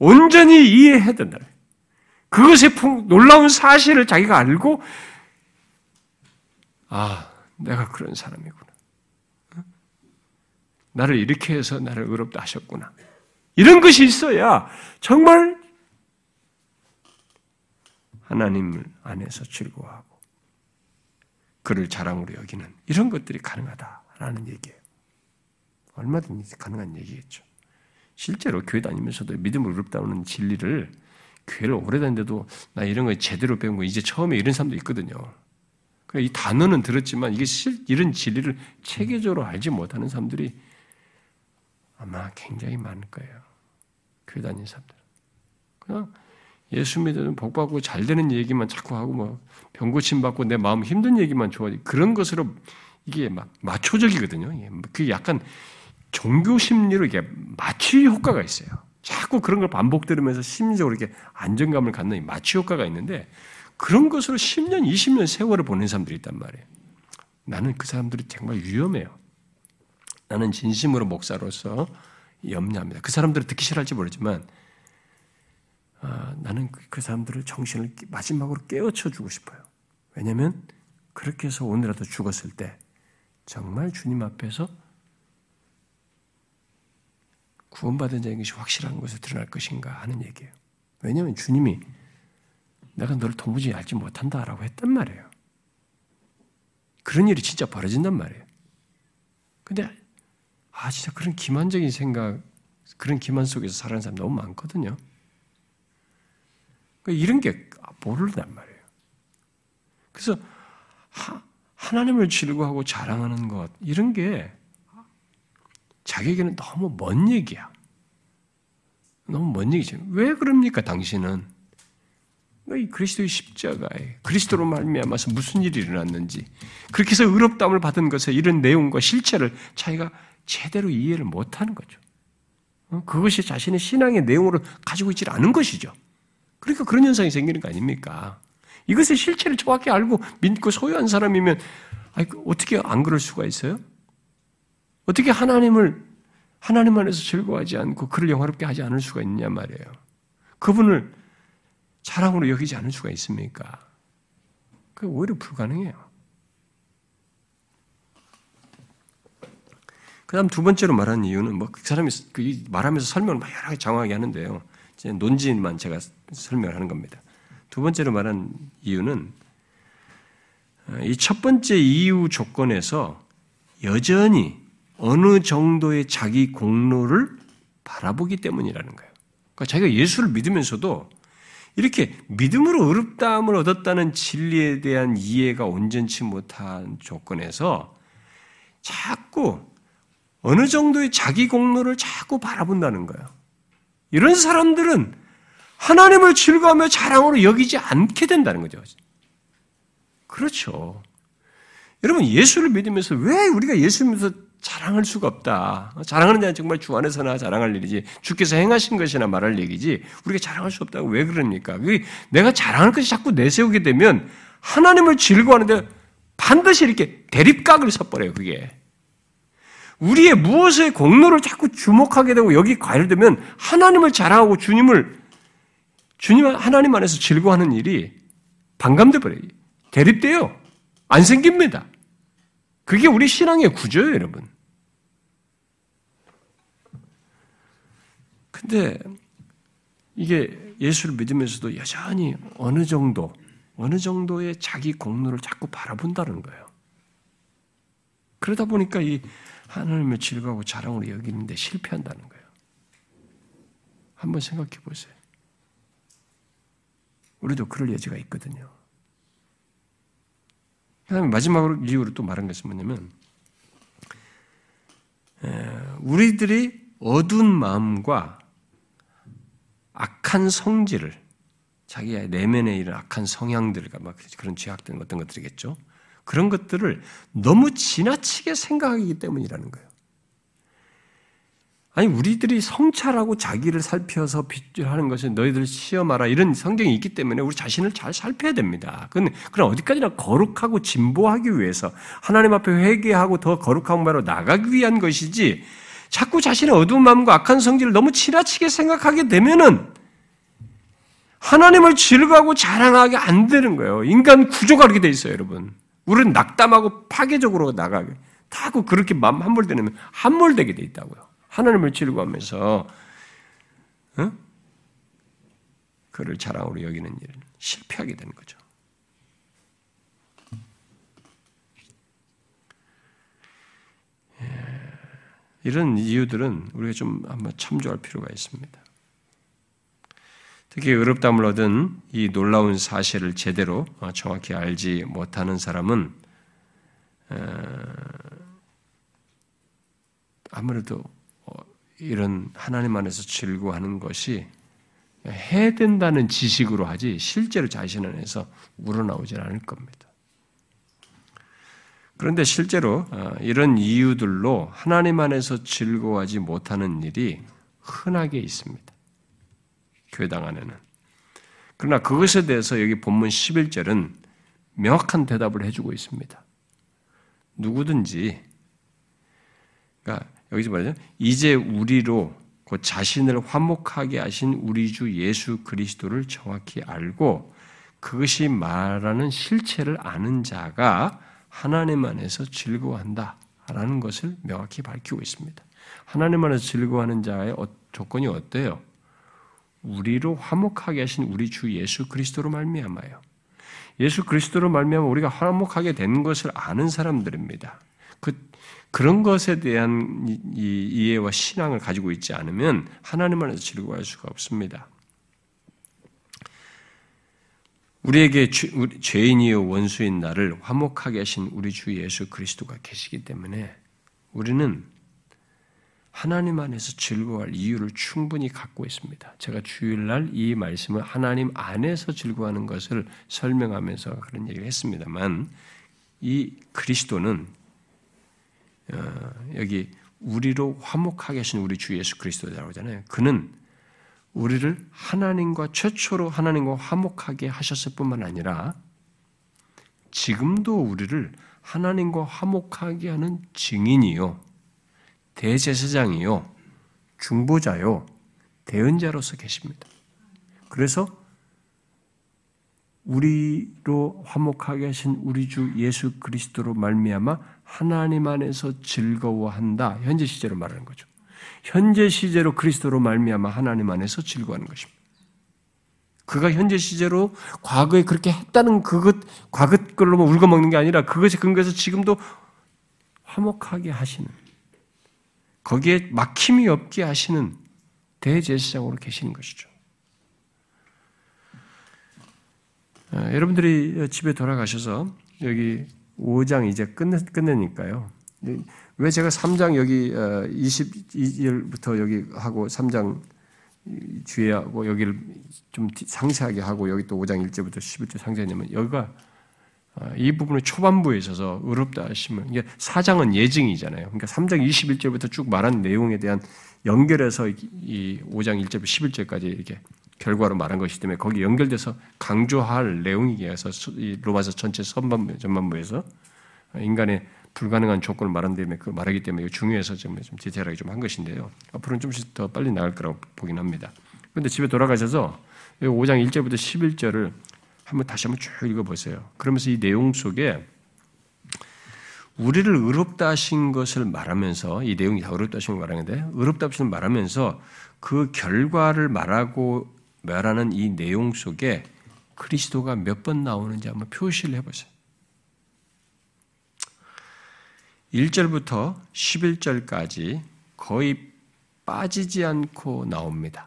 온전히 이해해야 된다. 그것의 놀라운 사실을 자기가 알고 아, 내가 그런 사람이구나. 나를 이렇게 해서 나를 의롭다 하셨구나. 이런 것이 있어야 정말 하나님을 안에서 즐거워하고 그를 자랑으로 여기는 이런 것들이 가능하다라는 얘기예요. 얼마든지 가능한 얘기겠죠. 실제로 교회 다니면서도 믿음을 의롭다는 진리를 교회를 오래 다닌데도 나 이런 거 제대로 배운 거 이제 처음에 이런 사람도 있거든요. 그러니까 이 단어는 들었지만 이게 실, 이런 진리를 체계적으로 알지 못하는 사람들이 아마 굉장히 많을 거예요. 교회 다니는 사람들. 그냥 예수 믿으면 복 받고 잘 되는 얘기만 자꾸 하고 뭐 병고침 받고 내 마음 힘든 얘기만 좋아하지 그런 것으로 이게 막 마초적이거든요. 그게 약간 종교 심리로 이게 마취 효과가 있어요. 자꾸 그런 걸 반복 들으면서 심리적으로 이렇게 안정감을 갖는 마취 효과가 있는데 그런 것으로 10년, 20년 세월을 보낸 사람들이 있단 말이에요. 나는 그 사람들이 정말 위험해요. 나는 진심으로 목사로서 염려합니다. 그 사람들을 듣기 싫어할지 모르지만 아, 나는 그, 그 사람들을 정신을 마지막으로 깨우쳐 주고 싶어요. 왜냐하면 그렇게 해서 오늘라도 죽었을 때 정말 주님 앞에서 구원받은 자인 것이 확실한 것을 드러날 것인가 하는 얘기예요. 왜냐하면 주님이 내가 너를 도무지 알지 못한다라고 했단 말이에요. 그런 일이 진짜 벌어진단 말이에요. 근데 아 진짜 그런 기만적인 생각, 그런 기만 속에서 살아가는 사람 너무 많거든요. 그러니까 이런 게 모른단 말이에요. 그래서 하, 하나님을 즐거워하고 자랑하는 것 이런 게 자기에게는 너무 먼 얘기야. 너무 먼 얘기죠. 왜 그럽니까 당신은? 이 그리스도의 십자가에 그리스도로 말미암아서 무슨 일이 일어났는지 그렇게 해서 의롭다함을 받은 것에 이런 내용과 실체를 자기가 제대로 이해를 못하는 거죠. 어? 그것이 자신의 신앙의 내용으로 가지고 있지 않은 것이죠. 그러니까 그런 현상이 생기는 거 아닙니까? 이것의 실체를 정확히 알고 믿고 소유한 사람이면 어떻게 안 그럴 수가 있어요? 어떻게 하나님을 하나님 안에서 즐거워하지 않고 그를 영화롭게 하지 않을 수가 있냐 말이에요. 그분을 자랑으로 여기지 않을 수가 있습니까? 그 오히려 불가능해요. 그 다음 두 번째로 말하는 이유는 뭐 그 사람이 그 말하면서 설명을 막 여러 가지 장황하게 하는데요. 논지만 제가 설명을 하는 겁니다. 두 번째로 말한 이유는 어, 이첫 번째 이유 조건에서 여전히 어느 정도의 자기 공로를 바라보기 때문이라는 거예요. 그러니까 자기가 예수를 믿으면서도 이렇게 믿음으로 의롭다함을 얻었다는 진리에 대한 이해가 온전치 못한 조건에서 자꾸 어느 정도의 자기 공로를 자꾸 바라본다는 거예요. 이런 사람들은 하나님을 즐거워하며 자랑으로 여기지 않게 된다는 거죠. 그렇죠. 여러분, 예수를 믿으면서 왜 우리가 예수 믿으면서 자랑할 수가 없다. 자랑하는 자는 정말 주 안에서나 자랑할 일이지, 주께서 행하신 것이나 말할 얘기지, 우리가 자랑할 수 없다고 왜 그럽니까? 내가 자랑할 것이 자꾸 내세우게 되면 하나님을 즐거워하는데 반드시 이렇게 대립각을 섰버려요, 그게. 우리의 무엇의 공로를 자꾸 주목하게 되고 여기 과열되면 하나님을 자랑하고 주님을 주님 하나님 안에서 즐거워하는 일이 반감돼 버려요. 대립돼요. 안 생깁니다. 그게 우리 신앙의 구조예요, 여러분. 근데 이게 예수를 믿으면서도 여전히 어느 정도, 어느 정도의 자기 공로를 자꾸 바라본다는 거예요. 그러다 보니까 이 하나님을 즐거워하고 자랑으로 여기는데 실패한다는 거예요. 한번 생각해 보세요. 우리도 그럴 여지가 있거든요. 그다음에 마지막으로 이유로 또 말한 것은 뭐냐면 우리들이 어두운 마음과 악한 성질을 자기의 내면에 이런 악한 성향들과 막 그런 죄악들 어떤 것들이겠죠. 그런 것들을 너무 지나치게 생각하기 때문이라는 거예요. 아니 우리들이 성찰하고 자기를 살펴서 비하는 것은 너희들 시험하라 이런 성경이 있기 때문에 우리 자신을 잘 살펴야 됩니다. 그건 그럼 어디까지나 거룩하고 진보하기 위해서 하나님 앞에 회개하고 더 거룩한 바로 나가기 위한 것이지 자꾸 자신의 어두운 마음과 악한 성질을 너무 지나치게 생각하게 되면은 하나님을 즐거워하고 자랑하게 안 되는 거예요. 인간 구조가 그렇게 돼 있어요, 여러분. 우리는 낙담하고 파괴적으로 나가게. 자꾸 그렇게 마음 함몰되면 함몰되게 돼 있다고요. 하나님을 즐거워하면서 어? 그를 자랑으로 여기는 일을 실패하게 되는 거죠. 예, 이런 이유들은 우리가 좀 한번 참조할 필요가 있습니다. 특히 의롭담을 얻은 이 놀라운 사실을 제대로 어, 정확히 알지 못하는 사람은 어, 아무래도 이런 하나님 안에서 즐거워하는 것이 해야 된다는 지식으로 하지 실제로 자신 안에서 우러나오질 않을 겁니다. 그런데 실제로 어, 이런 이유들로 하나님 안에서 즐거워하지 못하는 일이 흔하게 있습니다. 교회당 안에는. 그러나 그것에 대해서 여기 본문 11절은 명확한 대답을 해주고 있습니다. 누구든지, 그러니까 여기서 말하죠. 이제 우리로 그 자신을 화목하게 하신 우리 주 예수 그리스도를 정확히 알고 그것이 말하는 실체를 아는 자가 하나님 안에서 즐거워한다 라는 것을 명확히 밝히고 있습니다. 하나님 안에서 즐거워하는 자의 어, 조건이 어때요? 우리로 화목하게 하신 우리 주 예수 그리스도로 말미암아요. 예수 그리스도로 말미암아 우리가 화목하게 된 것을 아는 사람들입니다. 그 그런 것에 대한 이해와 신앙을 가지고 있지 않으면 하나님 안에서 즐거워할 수가 없습니다. 우리에게 죄인이요 원수인 나를 화목하게 하신 우리 주 예수 그리스도가 계시기 때문에 우리는 하나님 안에서 즐거워할 이유를 충분히 갖고 있습니다. 제가 주일날 이 말씀을 하나님 안에서 즐거워하는 것을 설명하면서 그런 얘기를 했습니다만 이 그리스도는 어, 여기 우리로 화목하게 하신 우리 주 예수 그리스도라고 하잖아요. 그는 우리를 하나님과 최초로 하나님과 화목하게 하셨을 뿐만 아니라 지금도 우리를 하나님과 화목하게 하는 증인이요, 대제사장이요, 중보자요, 대언자로서 계십니다. 그래서 우리로 화목하게 하신 우리 주 예수 그리스도로 말미암아 하나님 안에서 즐거워한다. 현재 시제로 말하는 거죠. 현재 시제로 그리스도로 말미암아 하나님 안에서 즐거워하는 것입니다. 그가 현재 시제로 과거에 그렇게 했다는 그것 과거 걸로만 울고 먹는 게 아니라 그것이 근거해서 지금도 화목하게 하시는 거기에 막힘이 없게 하시는 대제사장으로 계시는 것이죠. 어, 여러분들이 집에 돌아가셔서 여기 5장 이제 끝내, 끝내니까요. 왜 제가 3장 여기 22절부터 어, 여기 하고 3장 뒤에 하고 여기를 좀 상세하게 하고 여기 또 5장 1절부터 11절 상세하냐면 여기가 어, 이 부분의 초반부에 있어서 의롭다 하시면 이게 4장은 예증이잖아요. 그러니까 3장 21절부터 쭉 말한 내용에 대한 연결해서 이 5장 1절부터 11절까지 이렇게 결과로 말한 것이기 때문에 거기 연결돼서 강조할 내용이어서 로마서 전체 선반부 전반부에서 인간의 불가능한 조건을 말한 다음에 그 말하기 때문에 중요해서 좀, 좀 디테일하게 좀 한 것인데요. 앞으로는 좀씩 더 빨리 나갈 거라고 보긴 합니다. 그런데 집에 돌아가셔서 5장 1절부터 11절을 한번 다시 한번 쭉 읽어보세요. 그러면서 이 내용 속에 우리를 의롭다 하신 것을 말하면서 이 내용이 다 의롭다 하신 걸 말하는데 의롭다 하신 걸 말하면서 그 결과를 말하고 말하는 이 내용 속에 그리스도가 몇 번 나오는지 한번 표시를 해보세요. 1절부터 11절까지 거의 빠지지 않고 나옵니다.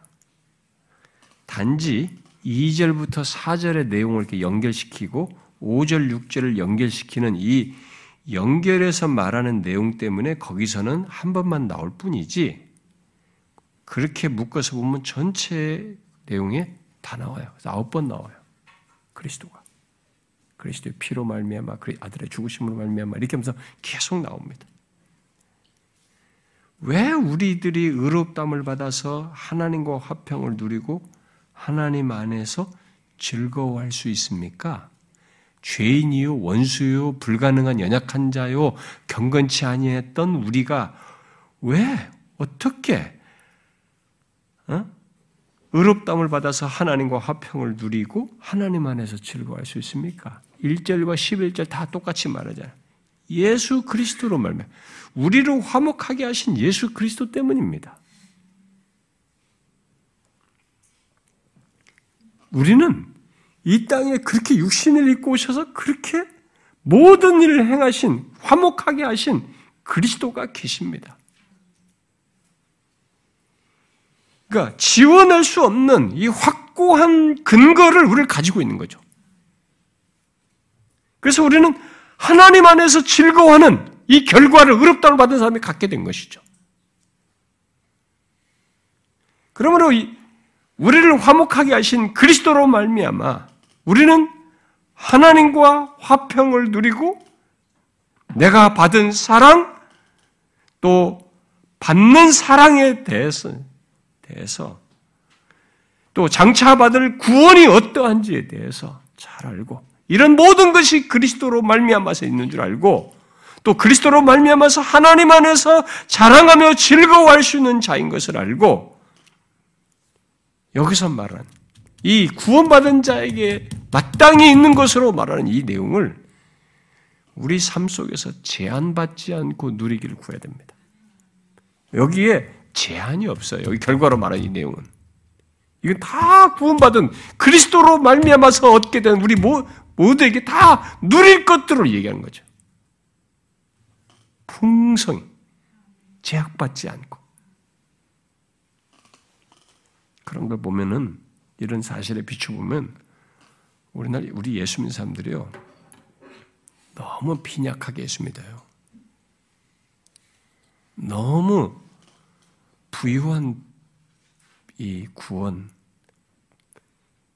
단지 2절부터 4절의 내용을 이렇게 연결시키고 5절, 6절을 연결시키는 이 연결해서 말하는 내용 때문에 거기서는 한 번만 나올 뿐이지 그렇게 묶어서 보면 전체 내용에 다 나와요. 아홉 번 나와요. 그리스도가. 그리스도의 피로 말미암아 그 아들의 죽으심으로 말미암아 이렇게 하면서 계속 나옵니다. 왜 우리들이 의롭담을 받아서 하나님과 화평을 누리고 하나님 안에서 즐거워할 수 있습니까? 죄인이요 원수요 불가능한 연약한 자요 경건치 아니했던 우리가 왜 어떻게 어? 의롭담을 받아서 하나님과 화평을 누리고 하나님 안에서 즐거워할 수 있습니까? 1절과 11절 다 똑같이 말하잖아요. 예수 그리스도로 말면 우리를 화목하게 하신 예수 그리스도 때문입니다. 우리는 이 땅에 그렇게 육신을 입고 오셔서 그렇게 모든 일을 행하신 화목하게 하신 그리스도가 계십니다. 그러니까 지원할 수 없는 이 확고한 근거를 우리를 가지고 있는 거죠. 그래서 우리는 하나님 안에서 즐거워하는 이 결과를 의롭다고 받은 사람이 갖게 된 것이죠. 그러므로 우리를 화목하게 하신 그리스도로 말미암아 우리는 하나님과 화평을 누리고 내가 받은 사랑 또 받는 사랑에 대해서 대해서 또 장차 받을 구원이 어떠한지에 대해서 잘 알고 이런 모든 것이 그리스도로 말미암아서 있는 줄 알고 또 그리스도로 말미암아서 하나님 안에서 자랑하며 즐거워할 수 있는 자인 것을 알고 여기서 말하는 이 구원받은 자에게 마땅히 있는 것으로 말하는 이 내용을 우리 삶 속에서 제한받지 않고 누리기를 구해야 됩니다. 여기에 제한이 없어요. 여기 결과로 말하는 이 내용은. 이건 다 구원받은 그리스도로 말미암아서 얻게 된 우리 모두에게 다 누릴 것들을 얘기하는 거죠. 풍성히 제약받지 않고 그런 걸 보면은 이런 사실에 비춰보면 우리날 우리 예수 믿는 사람들이요 너무 빈약하게 예수 믿어요. 너무 부유한 이 구원,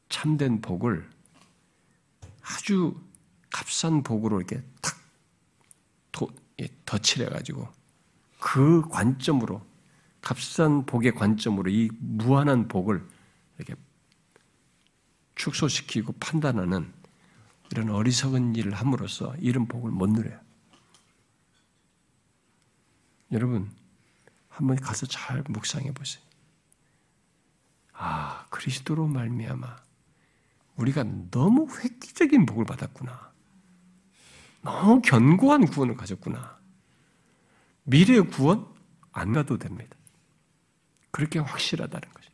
참된 복을 아주 값싼 복으로 이렇게 탁 덧칠해 가지고 그 관점으로 값싼 복의 관점으로 이 무한한 복을 이렇게 축소시키고 판단하는 이런 어리석은 일을 함으로써 이런 복을 못 누려요. 여러분, 한번 가서 잘 묵상해 보세요. 아, 그리스도로 말미암아 우리가 너무 획기적인 복을 받았구나. 너무 견고한 구원을 가졌구나. 미래의 구원 안 가도 됩니다. 그렇게 확실하다는 거죠.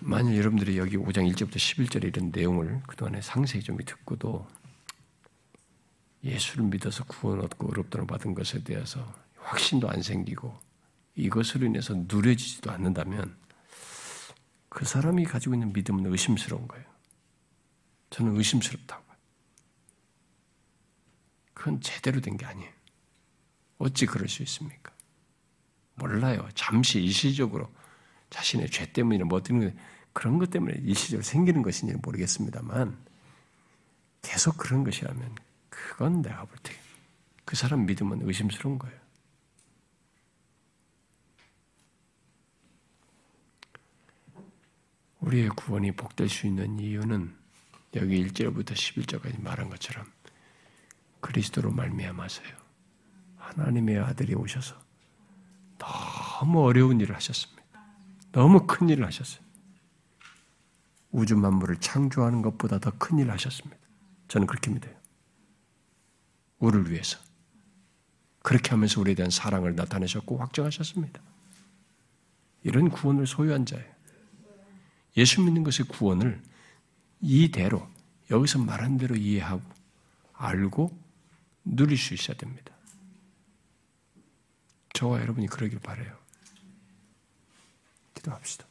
만약 여러분들이 여기 5장 1절부터 11절에 이런 내용을 그동안에 상세히 좀 듣고도 예수를 믿어서 구원 얻고 의롭다는 받은 것에 대해서 확신도 안 생기고 이것으로 인해서 누려지지도 않는다면 그 사람이 가지고 있는 믿음은 의심스러운 거예요. 저는 의심스럽다고. 그건 제대로 된 게 아니에요. 어찌 그럴 수 있습니까? 몰라요. 잠시 일시적으로 자신의 죄 때문이나 뭐 때문에 그런 것 때문에 일시적으로 생기는 것인지 모르겠습니다만 계속 그런 것이라면 그건 내가 볼 때 그 사람 믿음은 의심스러운 거예요. 우리의 구원이 복될 수 있는 이유는 여기 1절부터 11절까지 말한 것처럼 그리스도로 말미암아서요. 하나님의 아들이 오셔서 너무 어려운 일을 하셨습니다. 너무 큰 일을 하셨어요. 우주 만물을 창조하는 것보다 더 큰 일을 하셨습니다. 저는 그렇게 믿어요. 우리를 위해서. 그렇게 하면서 우리에 대한 사랑을 나타내셨고 확정하셨습니다. 이런 구원을 소유한 자예요. 예수 믿는 것의 구원을 이대로 여기서 말한 대로 이해하고 알고 누릴 수 있어야 됩니다. 저와 여러분이 그러길 바래요. 기도합시다.